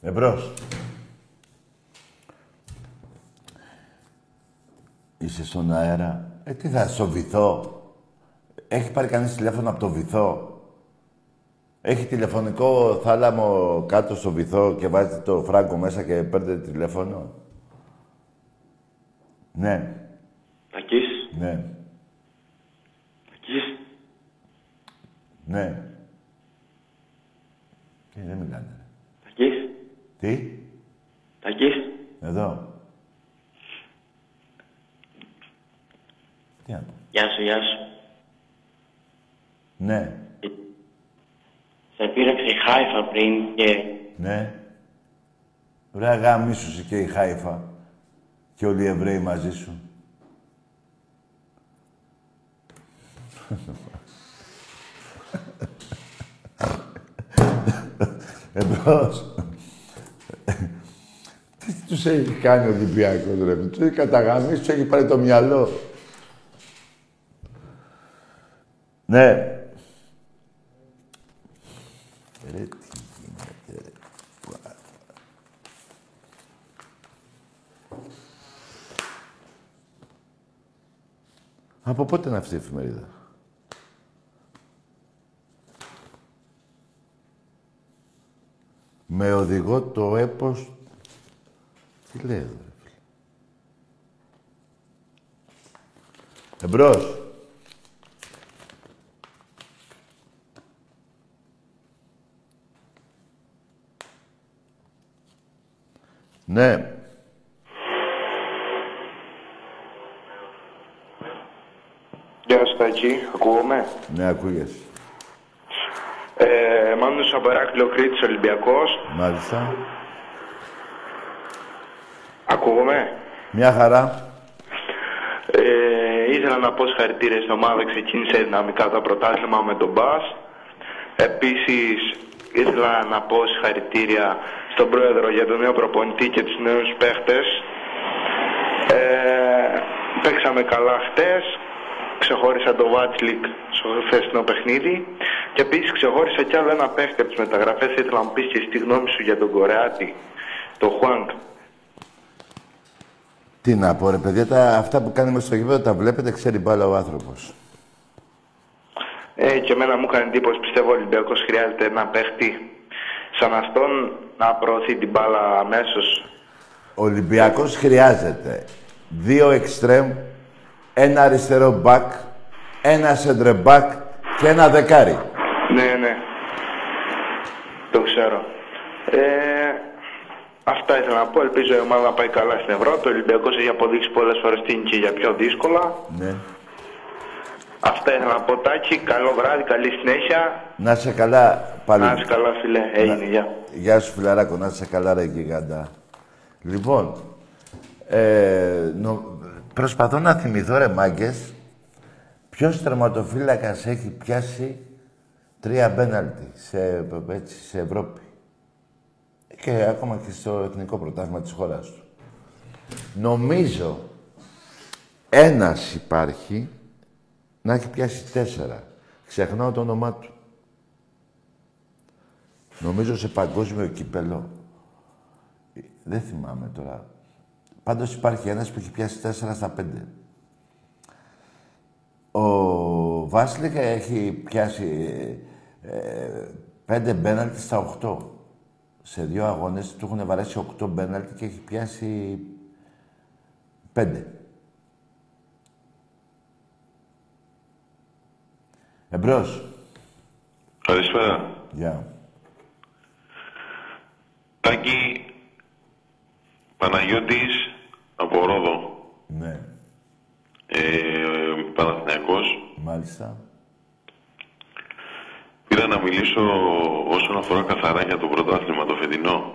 [SPEAKER 1] Εμπρός. Είσαι στον αέρα. Ε, τι θα, στο βυθό. Έχει πάρει κανείς τηλέφωνο από το βυθό. Έχει τηλεφωνικό θάλαμο κάτω στο βυθό και βάζει το φράγκο μέσα και παίρνετε τηλέφωνο. Ναι,
[SPEAKER 3] Τακής.
[SPEAKER 1] ναι,
[SPEAKER 3] Τακής.
[SPEAKER 1] ναι. Τι, δεν μιλάνε. ρε.
[SPEAKER 3] Τακής.
[SPEAKER 1] Τι,
[SPEAKER 3] Τακής.
[SPEAKER 1] εδώ. Τι να πω.
[SPEAKER 3] Γεια σου, γεια σου.
[SPEAKER 1] Ναι,
[SPEAKER 3] Σε πήραξε η Χάιφα πριν και
[SPEAKER 1] ναι. Βρε γάμισου και η Χάιφα και όλοι οι Εβραίοι μαζί σου. Εμπρός. Τι τους έχει κάνει ο Ολυμπιακός, ρε. Τους έχει καταγαμίσει, τους έχει πάρει το μυαλό. Ναι. Ρε, τι γίνεται, ρε. Από πότε είναι αυτή η εφημερίδα; Με οδηγό το έπος... Τι λέει εδώ, ρε φίλε; Εμπρός. Ναι.
[SPEAKER 8] Γεια σου Τάκη, ακούγομαι;
[SPEAKER 1] Ναι, ακούγεσαι.
[SPEAKER 8] Ε, Μάνος από Εράκλειο Κρήτης Ολυμπιακός.
[SPEAKER 1] Μάλιστα.
[SPEAKER 8] Ακούγομαι;
[SPEAKER 1] Μια χαρά.
[SPEAKER 8] Ε, ήθελα να πω συγχαρητήρια στην ομάδα, ξεκίνησε δυναμικά το πρωτάθλημα με τον Μπας. Επίσης, ήθελα να πω συγχαρητήρια στον πρόεδρο για τον νέο προπονητή και τους νέους παίχτες. Ε, παίξαμε καλά χτες. Ξεχώρισα το Βάτσλικ στο χθεσινό παιχνίδι. Και επίσης ξεχώρισα κι άλλο ένα παίχτη από τις μεταγραφές. Ήθελα να μου πεις και στη γνώμη σου για τον Κορεάτη, τον Χουάνκ.
[SPEAKER 1] Τι να πω, ρε παιδιά, τα, αυτά που κάνουμε στο γήπεδο τα βλέπετε, ξέρει μπάλα ο άνθρωπος.
[SPEAKER 8] Ε, και εμένα μου έκανε εντύπωση, πιστεύω ο Ολυμπιακός χρειάζεται ένα παίχτη σαν αυτόν να προωθεί την μπάλα αμέσως.
[SPEAKER 1] Ο Ολυμπιακός χρειάζεται δύο εξτρέμ, ένα αριστερό μπακ, ένα σέντρε μπακ και ένα δεκάρι.
[SPEAKER 8] Ναι, ναι. Το ξέρω. Ε, αυτά ήθελα να πω. Ελπίζω η ομάδα να πάει καλά στην Ευρώπη. Ο Ολυμπιακός έχει αποδείξει πολλές φορές την και για πιο δύσκολα.
[SPEAKER 1] Ναι.
[SPEAKER 8] Αυτά ήθελα να πω, Τάκη. Καλό βράδυ, καλή συνέχεια.
[SPEAKER 1] Να είσαι καλά, πάλι.
[SPEAKER 8] Να είσαι καλά, φίλε. Έγινε, γεια.
[SPEAKER 1] Γεια σου, φιλαράκο, να είσαι καλά, ρε γιγάντα. Λοιπόν, ε, νο- προσπαθώ να θυμηθώ, ρε μάγκες, ποιος τερματοφύλακας έχει πιάσει τρία μπέναλτι σε, έτσι, σε Ευρώπη. Και ακόμα και στο εθνικό πρωτάθλημα της χώρας του. Νομίζω ένας υπάρχει να έχει πιάσει τέσσερα. Ξεχνάω το όνομά του. Νομίζω σε παγκόσμιο κύπελο. Ε, Δεν θυμάμαι τώρα. Πάντως υπάρχει ένας που έχει πιάσει 4 στα 5. Ο Βάσλικ έχει πιάσει ε, 5 μπέναλτι στα 8. Σε δύο αγώνες του έχουν βαρέσει 8 μπέναλτι και έχει πιάσει 5. Εμπρός.
[SPEAKER 6] Καλησπέρα.
[SPEAKER 1] Γεια.
[SPEAKER 6] Τάκη Παναγιώτης από Ρόδο.
[SPEAKER 1] Ναι.
[SPEAKER 6] Ε, Παναθηναϊκός.
[SPEAKER 1] Μάλιστα.
[SPEAKER 6] Πήρα να μιλήσω όσον αφορά καθαρά για το πρωτάθλημα το φετινό.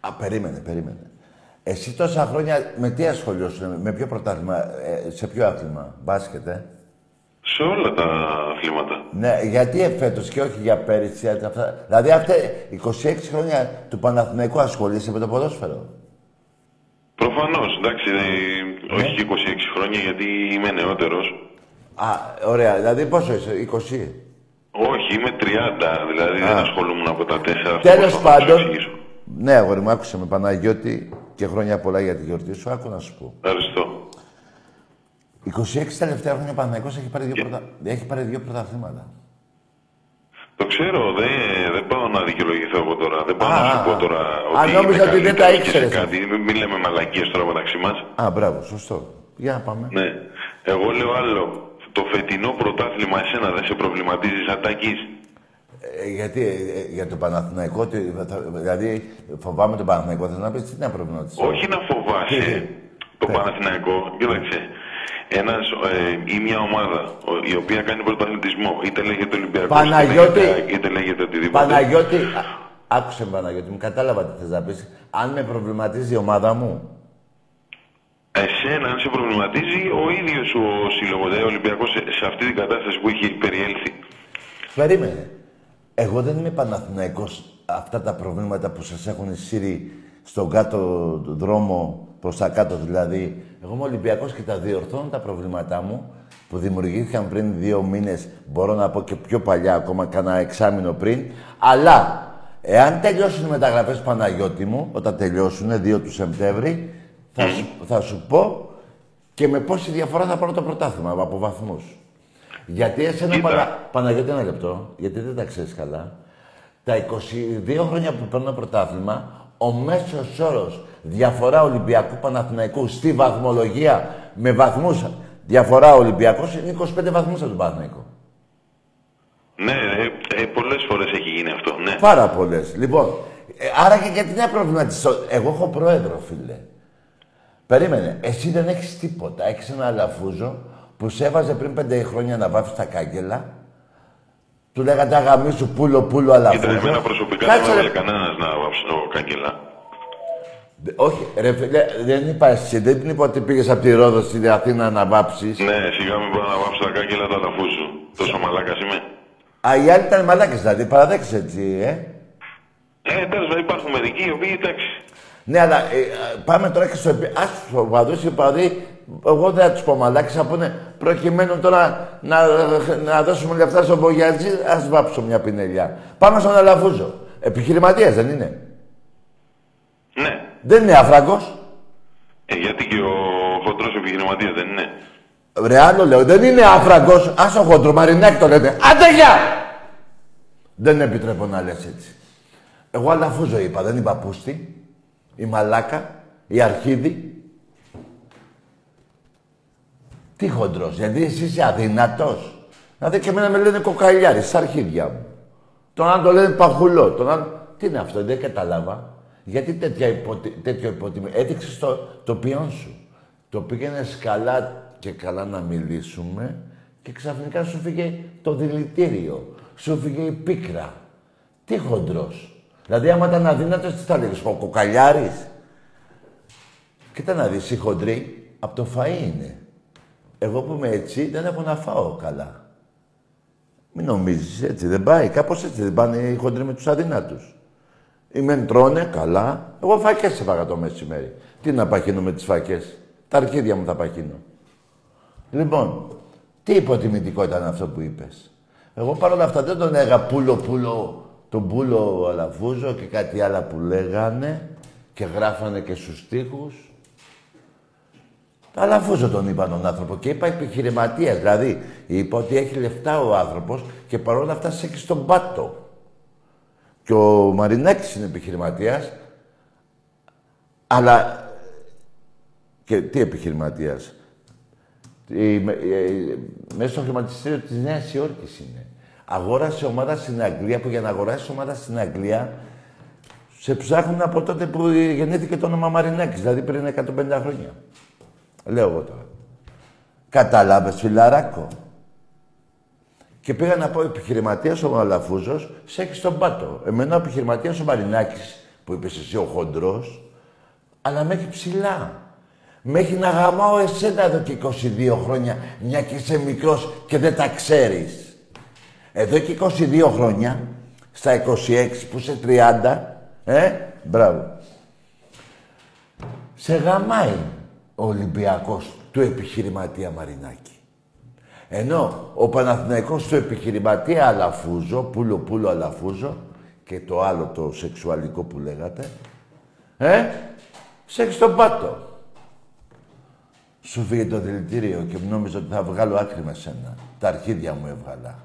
[SPEAKER 1] Α, περίμενε, περίμενε. Εσύ τόσα χρόνια με τι ασχολιώσουν, με ποιο πρωτάθλημα, ε, σε ποιο άθλημα, μπάσκετ, ε;
[SPEAKER 6] Σε όλα τα αθλήματα.
[SPEAKER 1] Ναι, γιατί εφέτος και όχι για πέρυσι, γιατί αυτά... Δηλαδή, αυτά 26 χρόνια του Παναθηναϊκού ασχολείσαι με το ποδόσφαιρο;
[SPEAKER 6] Προφανώς, εντάξει, ε, όχι και 26 χρόνια γιατί είμαι νεότερος.
[SPEAKER 1] Α, ωραία. Δηλαδή, πόσο είσαι, 20.
[SPEAKER 6] Όχι, είμαι 30, δηλαδή δεν ασχολούμαι από τα 4. αυτό
[SPEAKER 1] Τέλος
[SPEAKER 6] προσπαθώ να σου
[SPEAKER 1] πάντων,
[SPEAKER 6] εξηγήσω.
[SPEAKER 1] ναι, αγόρι μου, άκουσε με Παναγιώτη και χρόνια πολλά για τη γιορτή σου. Άκου να σου πω.
[SPEAKER 6] Ευχαριστώ.
[SPEAKER 1] 26 τελευταία χρόνια ο Παναθηναϊκός έχει πάρει δύο, πρωτα... έχει πάρει δύο πρωταθλήματα.
[SPEAKER 6] Το ξέρω, δεν, δεν πάω να δικαιολογηθώ εγώ τώρα. Δεν πάω
[SPEAKER 1] Α,
[SPEAKER 6] να
[SPEAKER 1] α,
[SPEAKER 6] σου πω
[SPEAKER 1] α.
[SPEAKER 6] τώρα
[SPEAKER 1] Α,
[SPEAKER 6] ότι
[SPEAKER 1] νόμιζα
[SPEAKER 6] είμαι
[SPEAKER 1] ότι δεν τα
[SPEAKER 6] καλύτερος και σε
[SPEAKER 1] ήξερες.
[SPEAKER 6] κάτι. Μην, μην λέμε μαλακίες τώρα μεταξύ μας.
[SPEAKER 1] Α, μπράβο, σωστό. Για να πάμε.
[SPEAKER 6] Ναι. Εγώ λέω άλλο. Το φετινό πρωτάθλημα εσένα δεν σε προβληματίζει σαν τάκης;
[SPEAKER 1] Ε, γιατί ε, ε, για το Παναθηναϊκό, τι- θα- δηλαδή φοβάμαι τον Παναθηναϊκό, θες να πεις τι είναι πρόβλημα της.
[SPEAKER 6] Όχι να φοβάσαι το
[SPEAKER 1] Ναι.
[SPEAKER 6] Παναθηναϊκό. Κοίταξε. Ένας, ε, ή μια ομάδα ο- η οποία κάνει πρωταθλητισμό, είτε λέγεται Ολυμπιακός,
[SPEAKER 1] Παναγιώτη.
[SPEAKER 6] είτε λέγεται, είτε λέγεται οτιδήποτε.
[SPEAKER 1] Παναγιώτη, α, άκουσε με Παναγιώτη, μου κατάλαβα τι θες να πεις. Αν με προβληματίζει η ομάδα μου,
[SPEAKER 6] Εσένα, αν σε προβληματίζει, ο ίδιος ο σύλλογος, δηλαδή ο Ολυμπιακός, σε, σε αυτή την κατάσταση που έχει περιέλθει.
[SPEAKER 1] περίμενε. Εγώ δεν είμαι Παναθηναϊκός αυτά τα προβλήματα που σας έχουν σύρει στον κάτω δρόμο, προς τα κάτω δηλαδή. Εγώ είμαι Ολυμπιακός και τα διορθώνω τα προβλήματά μου που δημιουργήθηκαν πριν δύο μήνες, μπορώ να πω και πιο παλιά, ακόμα κάνα εξάμηνο πριν. Αλλά, εάν τελειώσουν οι μεταγραφές Παναγιώτη μου, όταν τελειώσουν, 2 του Σεπτέμβρη, θα, σου, θα σου πω και με πόση διαφορά θα πάρω το πρωτάθλημα από βαθμούς. Γιατί εσένα,
[SPEAKER 6] Κοίτα.
[SPEAKER 1] Πανα... Παναγιώτη, ένα λεπτό, γιατί δεν τα ξέρεις καλά. Τα 22 χρόνια που παίρνω πρωτάθλημα, ο μέσος όρος διαφορά Ολυμπιακού Παναθηναϊκού στη βαθμολογία με βαθμούς διαφορά Ολυμπιακός είναι 25 βαθμούς από τον Παναθηναϊκό.
[SPEAKER 6] Ναι, ε, ε, πολλές φορές έχει γίνει αυτό, ναι.
[SPEAKER 1] Πάρα πολλές. Λοιπόν, ε, άρα και γιατί να προβληματιστώ. Εγώ έχω πρόεδρο, φίλε. Περίμενε. Εσύ δεν έχεις τίποτα. Έχεις ένα λαφούζο που σε έβαζε πριν πέντε χρόνια να βάφει τα κάγκελα. Του λέγανε αγαμί σου πούλο πούλο αλαφούζο.
[SPEAKER 6] Κοίτα, εμένα προσωπικά
[SPEAKER 1] Κάτσε,
[SPEAKER 6] δεν με
[SPEAKER 1] ρε.
[SPEAKER 6] έβαλε κανένας να βάψω κάγκελα.
[SPEAKER 1] Δε- Όχι, ρε φίλε, δεν είπα εσύ. Δεν είπα ότι πήγες από τη Ρόδο στην Αθήνα να βάψεις.
[SPEAKER 6] Ναι, σιγά μην πάω να βάψω τα κάγκελα τα λαφού σου. Τόσο μαλάκας είμαι.
[SPEAKER 1] Α, οι άλλοι ήταν μαλάκες δηλαδή. Παραδέξε έτσι, ε.
[SPEAKER 6] Ε, τέλος πάντων, υπάρχουν μερικοί οι οποίοι, εντάξει,
[SPEAKER 1] Ναι, αλλά ε, ε, πάμε τώρα και στο επί... Ας τους οπαδούς, οι οπαδοί, εγώ δεν θα τους πω μαλάκες, θα πούνε προκειμένου τώρα να, να δώσουμε λεφτά στον Μπογιατζή, ας βάψω μια πινελιά. Πάμε στον Αλαφούζο. Επιχειρηματίας δεν είναι.
[SPEAKER 6] Ναι.
[SPEAKER 1] Δεν είναι άφραγκος.
[SPEAKER 6] Ε, γιατί και ο χοντρός επιχειρηματίας δεν είναι.
[SPEAKER 1] Ρε άλλο λέω, δεν είναι άφραγκος. Ας ο χοντρο, Μαρινάκη το λέτε. Άντε γεια! Δεν επιτρέπω να λες έτσι. Εγώ Αλαφούζο είπα, δεν είπα πούστη. Η Μαλάκα, η Αρχίδη. Τι χοντρός, γιατί εσύ είσαι αδυνατός. Να δει και εμένα με λένε κοκαλιάρη, στα αρχίδια μου. Τον άλλο το λένε παχουλό. Τον άλλο... Τι είναι αυτό, δεν κατάλαβα. Γιατί τέτοια υποτι... τέτοιο υποτιμή. Έδειξες το, το ποιόν σου. Το πήγαινε καλά και καλά να μιλήσουμε και ξαφνικά σου φύγε το δηλητήριο. Σου φύγε η πίκρα. Τι χοντρός. Δηλαδή, άμα ήταν αδύνατος, τι θα λέγεις, ο κοκαλιάρης. Κοίτα να δεις, οι χοντροί από το φαΐ είναι. Εγώ που είμαι έτσι, δεν έχω να φάω καλά. Μην νομίζεις, έτσι δεν πάει. Κάπως έτσι δεν πάνε οι χοντροί με τους αδυνάτους. Οι μεν τρώνε καλά. Εγώ φακές έφαγα το μεσημέρι. Τι να παχύνω με τις φακές; Τα αρχίδια μου θα παχύνω. Λοιπόν, τι υποτιμητικό ήταν αυτό που είπες. Εγώ παρόλα αυτά δεν τον έγα πούλο πούλο, τον πούλο αλαφούζο και κάτι άλλα που λέγανε και γράφανε και στους τοίχους. Αλαφούζο τον είπα τον άνθρωπο και είπα επιχειρηματίας. Δηλαδή, είπα ότι έχει λεφτά ο άνθρωπος και παρόλα αυτά σε έχει στον πάτο. Και ο Μαρινάκης είναι επιχειρηματίας, αλλά... Και τι επιχειρηματίας; Η, με- ε, μέσα στο χρηματιστήριο της Νέας Υόρκης είναι. Αγόρασε ομάδα στην Αγγλία, που για να αγοράσει ομάδα στην Αγγλία, σε ψάχνουν από τότε που γεννήθηκε το όνομα Μαρινάκης, δηλαδή πριν 150 χρόνια. Λέω εγώ τώρα. Κατάλαβες, φιλαράκο. Και πήγα να πω επιχειρηματίας ο Μαλαφούζος, σε έχει στον πάτο. Εμένα ο επιχειρηματίας ο Μαρινάκης, που είπε εσύ ο χοντρός, αλλά με έχει ψηλά. Με έχει να γαμάω εσένα εδώ και 22 χρόνια, μια και είσαι μικρός και δεν τα ξέρεις. Εδώ και 22 χρόνια, στα 26 που είσαι 30, ε, μπράβο. Σε γαμάει ο Ολυμπιακός του επιχειρηματία Μαρινάκη. Ενώ ο Παναθηναϊκός του επιχειρηματία Αλαφούζο, πούλο πούλο Αλαφούζο, και το άλλο το σεξουαλικό που λέγατε, ε, σε έχει στον πάτο. Σου φύγε το δηλητήριο και νόμιζα ότι θα βγάλω άκρη με σένα. Τα αρχίδια μου έβγαλα.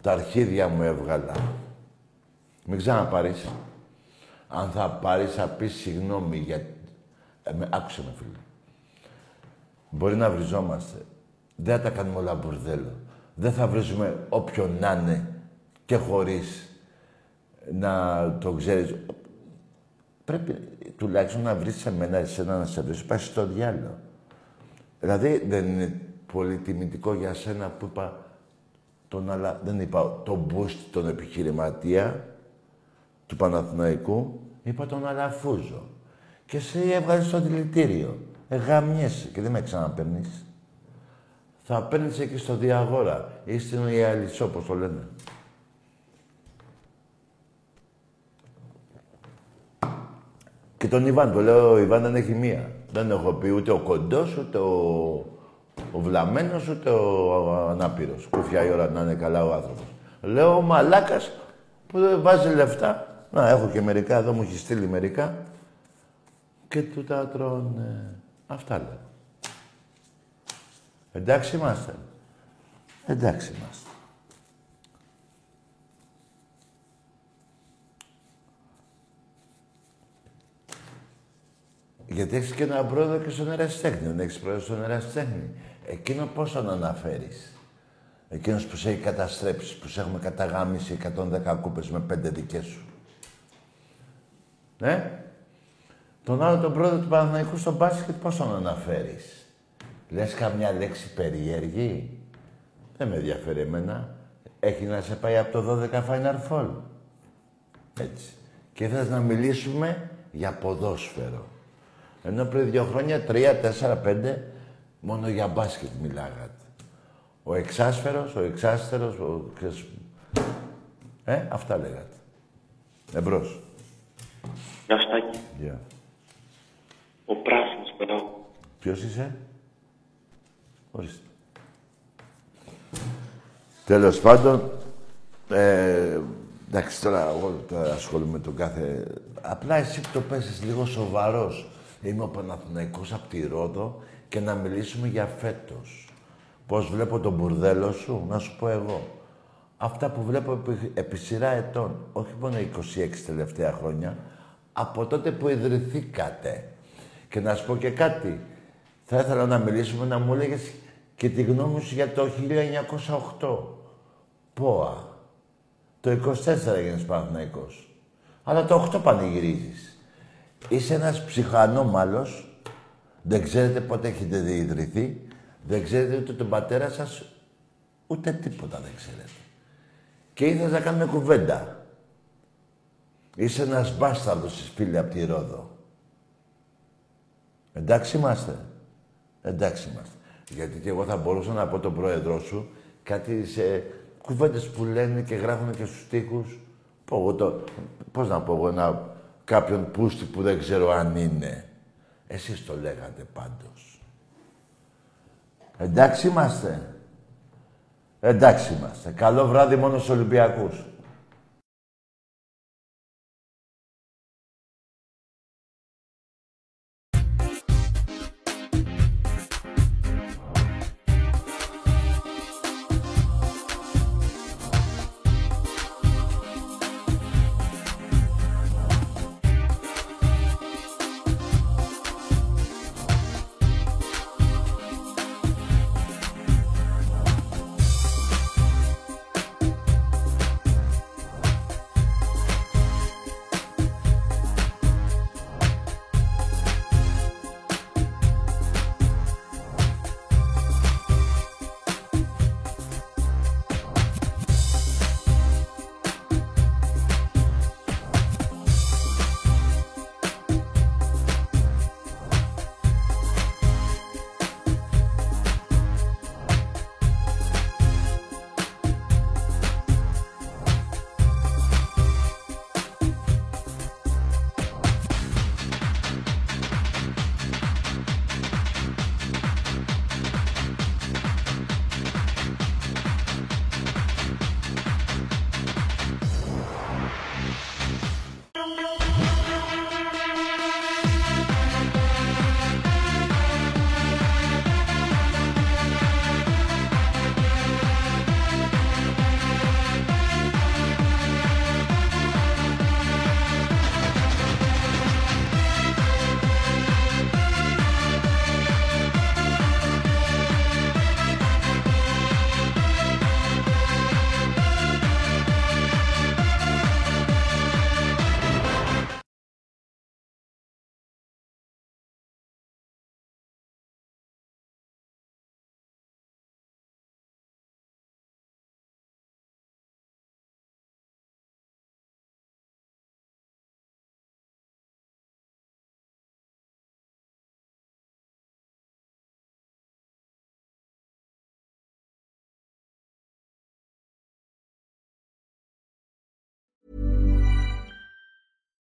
[SPEAKER 1] Τα αρχίδια μου έβγαλα. Μην ξαναπάρεις. Αν θα πάρεις, θα πεις συγγνώμη για... Ε, με, άκουσε με, φίλε. Μπορεί να βριζόμαστε. Δεν θα τα κάνουμε όλα μπουρδέλο. Δεν θα βρίζουμε όποιον να είναι και χωρίς να το ξέρεις. Πρέπει τουλάχιστον να βρεις σε μένα, εσένα να σε βρεις, πάει στο διάλογο. Δηλαδή δεν είναι πολύ τιμητικό για σένα που είπα τον αλλά, δεν είπα τον boost τον επιχειρηματία του Παναθηναϊκού, είπα τον Αλαφούζο. Και σε έβγαλε στο δηλητήριο. Εγαμιέσαι και δεν με ξαναπαίρνεις. Θα παίρνεις εκεί στο διαγόρα. Είστε η αλυσό, όπως το λένε. Και τον Ιβάν, το λέω, ο Ιβάν δεν έχει μία. Δεν έχω πει ούτε ο κοντός, ούτε ο, ο βλαμμένος, ούτε ο ανάπηρος. Κουφιά η ώρα να είναι καλά ο άνθρωπος. Λέω ο μαλάκας που δεν βάζει λεφτά. Να, έχω και μερικά, εδώ μου έχει στείλει μερικά. Και του τα τρώνε. Αυτά λέω. Εντάξει είμαστε. Εντάξει είμαστε. Γιατί έχεις και ένα πρόεδρο και στον ερασιτέχνη. Δεν έχεις πρόεδρο στον ερασιτέχνη. Εκείνο πώς τον αναφέρεις; Εκείνος που σε έχει καταστρέψει, που σε έχουμε καταγάμισει 110 κούπες με πέντε δικές σου. Ναι. Τον άλλο τον πρόεδρο του Παναθηναϊκού στο μπάσκετ πώς τον αναφέρεις; Λες καμιά λέξη περίεργη; Δεν με ενδιαφέρει εμένα. Έχει να σε πάει από το 12 Final Fall. Έτσι. Και θες να μιλήσουμε για ποδόσφαιρο. Ενώ πριν δύο χρόνια, τρία, τέσσερα, πέντε, μόνο για μπάσκετ μιλάγατε. Ο εξάσφαιρος, ο εξάστερος, ο... Ε, αυτά λέγατε. Εμπρός.
[SPEAKER 3] Γεια Στάκη.
[SPEAKER 1] Γεια.
[SPEAKER 3] Ο πράσινος περάω.
[SPEAKER 1] Ποιος είσαι; Ορίστε. Τέλος πάντων, ε, εντάξει τώρα εγώ τώρα ασχολούμαι με τον κάθε... Απλά εσύ που το πέσεις λίγο σοβαρός. Είμαι ο Παναθηναϊκός από τη Ρόδο και να μιλήσουμε για φέτος. Πώς βλέπω τον μπουρδέλο σου, να σου πω εγώ. Αυτά που βλέπω επί, επί σειρά ετών, όχι μόνο 26 τελευταία χρόνια, από τότε που ιδρυθήκατε. Και να σου πω και κάτι. Θα ήθελα να μιλήσουμε να μου έλεγες και τη γνώμη σου για το 1908. ΠΟΑ. Το 24 έγινες Παναθηναϊκός. Αλλά το 8 πανηγυρίζεις. Είσαι ένας ψυχανόμαλος, δεν ξέρετε πότε έχετε διειδρυθεί, δεν ξέρετε ούτε τον πατέρα σας, ούτε τίποτα δεν ξέρετε. Και ήθελες να κάνουμε κουβέντα. Είσαι ένας μπάσταρδος, φίλε, από τη Ρόδο. Εντάξει είμαστε. Εντάξει είμαστε. Γιατί και εγώ θα μπορούσα να πω τον πρόεδρό σου κάτι σε κουβέντες που λένε και γράφουν και στους τοίχους. Πω εγώ το... Πώς να πω εγώ, ένα κάποιον πούστη που δεν ξέρω αν είναι. Εσείς το λέγατε πάντως. Εντάξει είμαστε. Εντάξει είμαστε. Καλό βράδυ μόνο στους Ολυμπιακούς.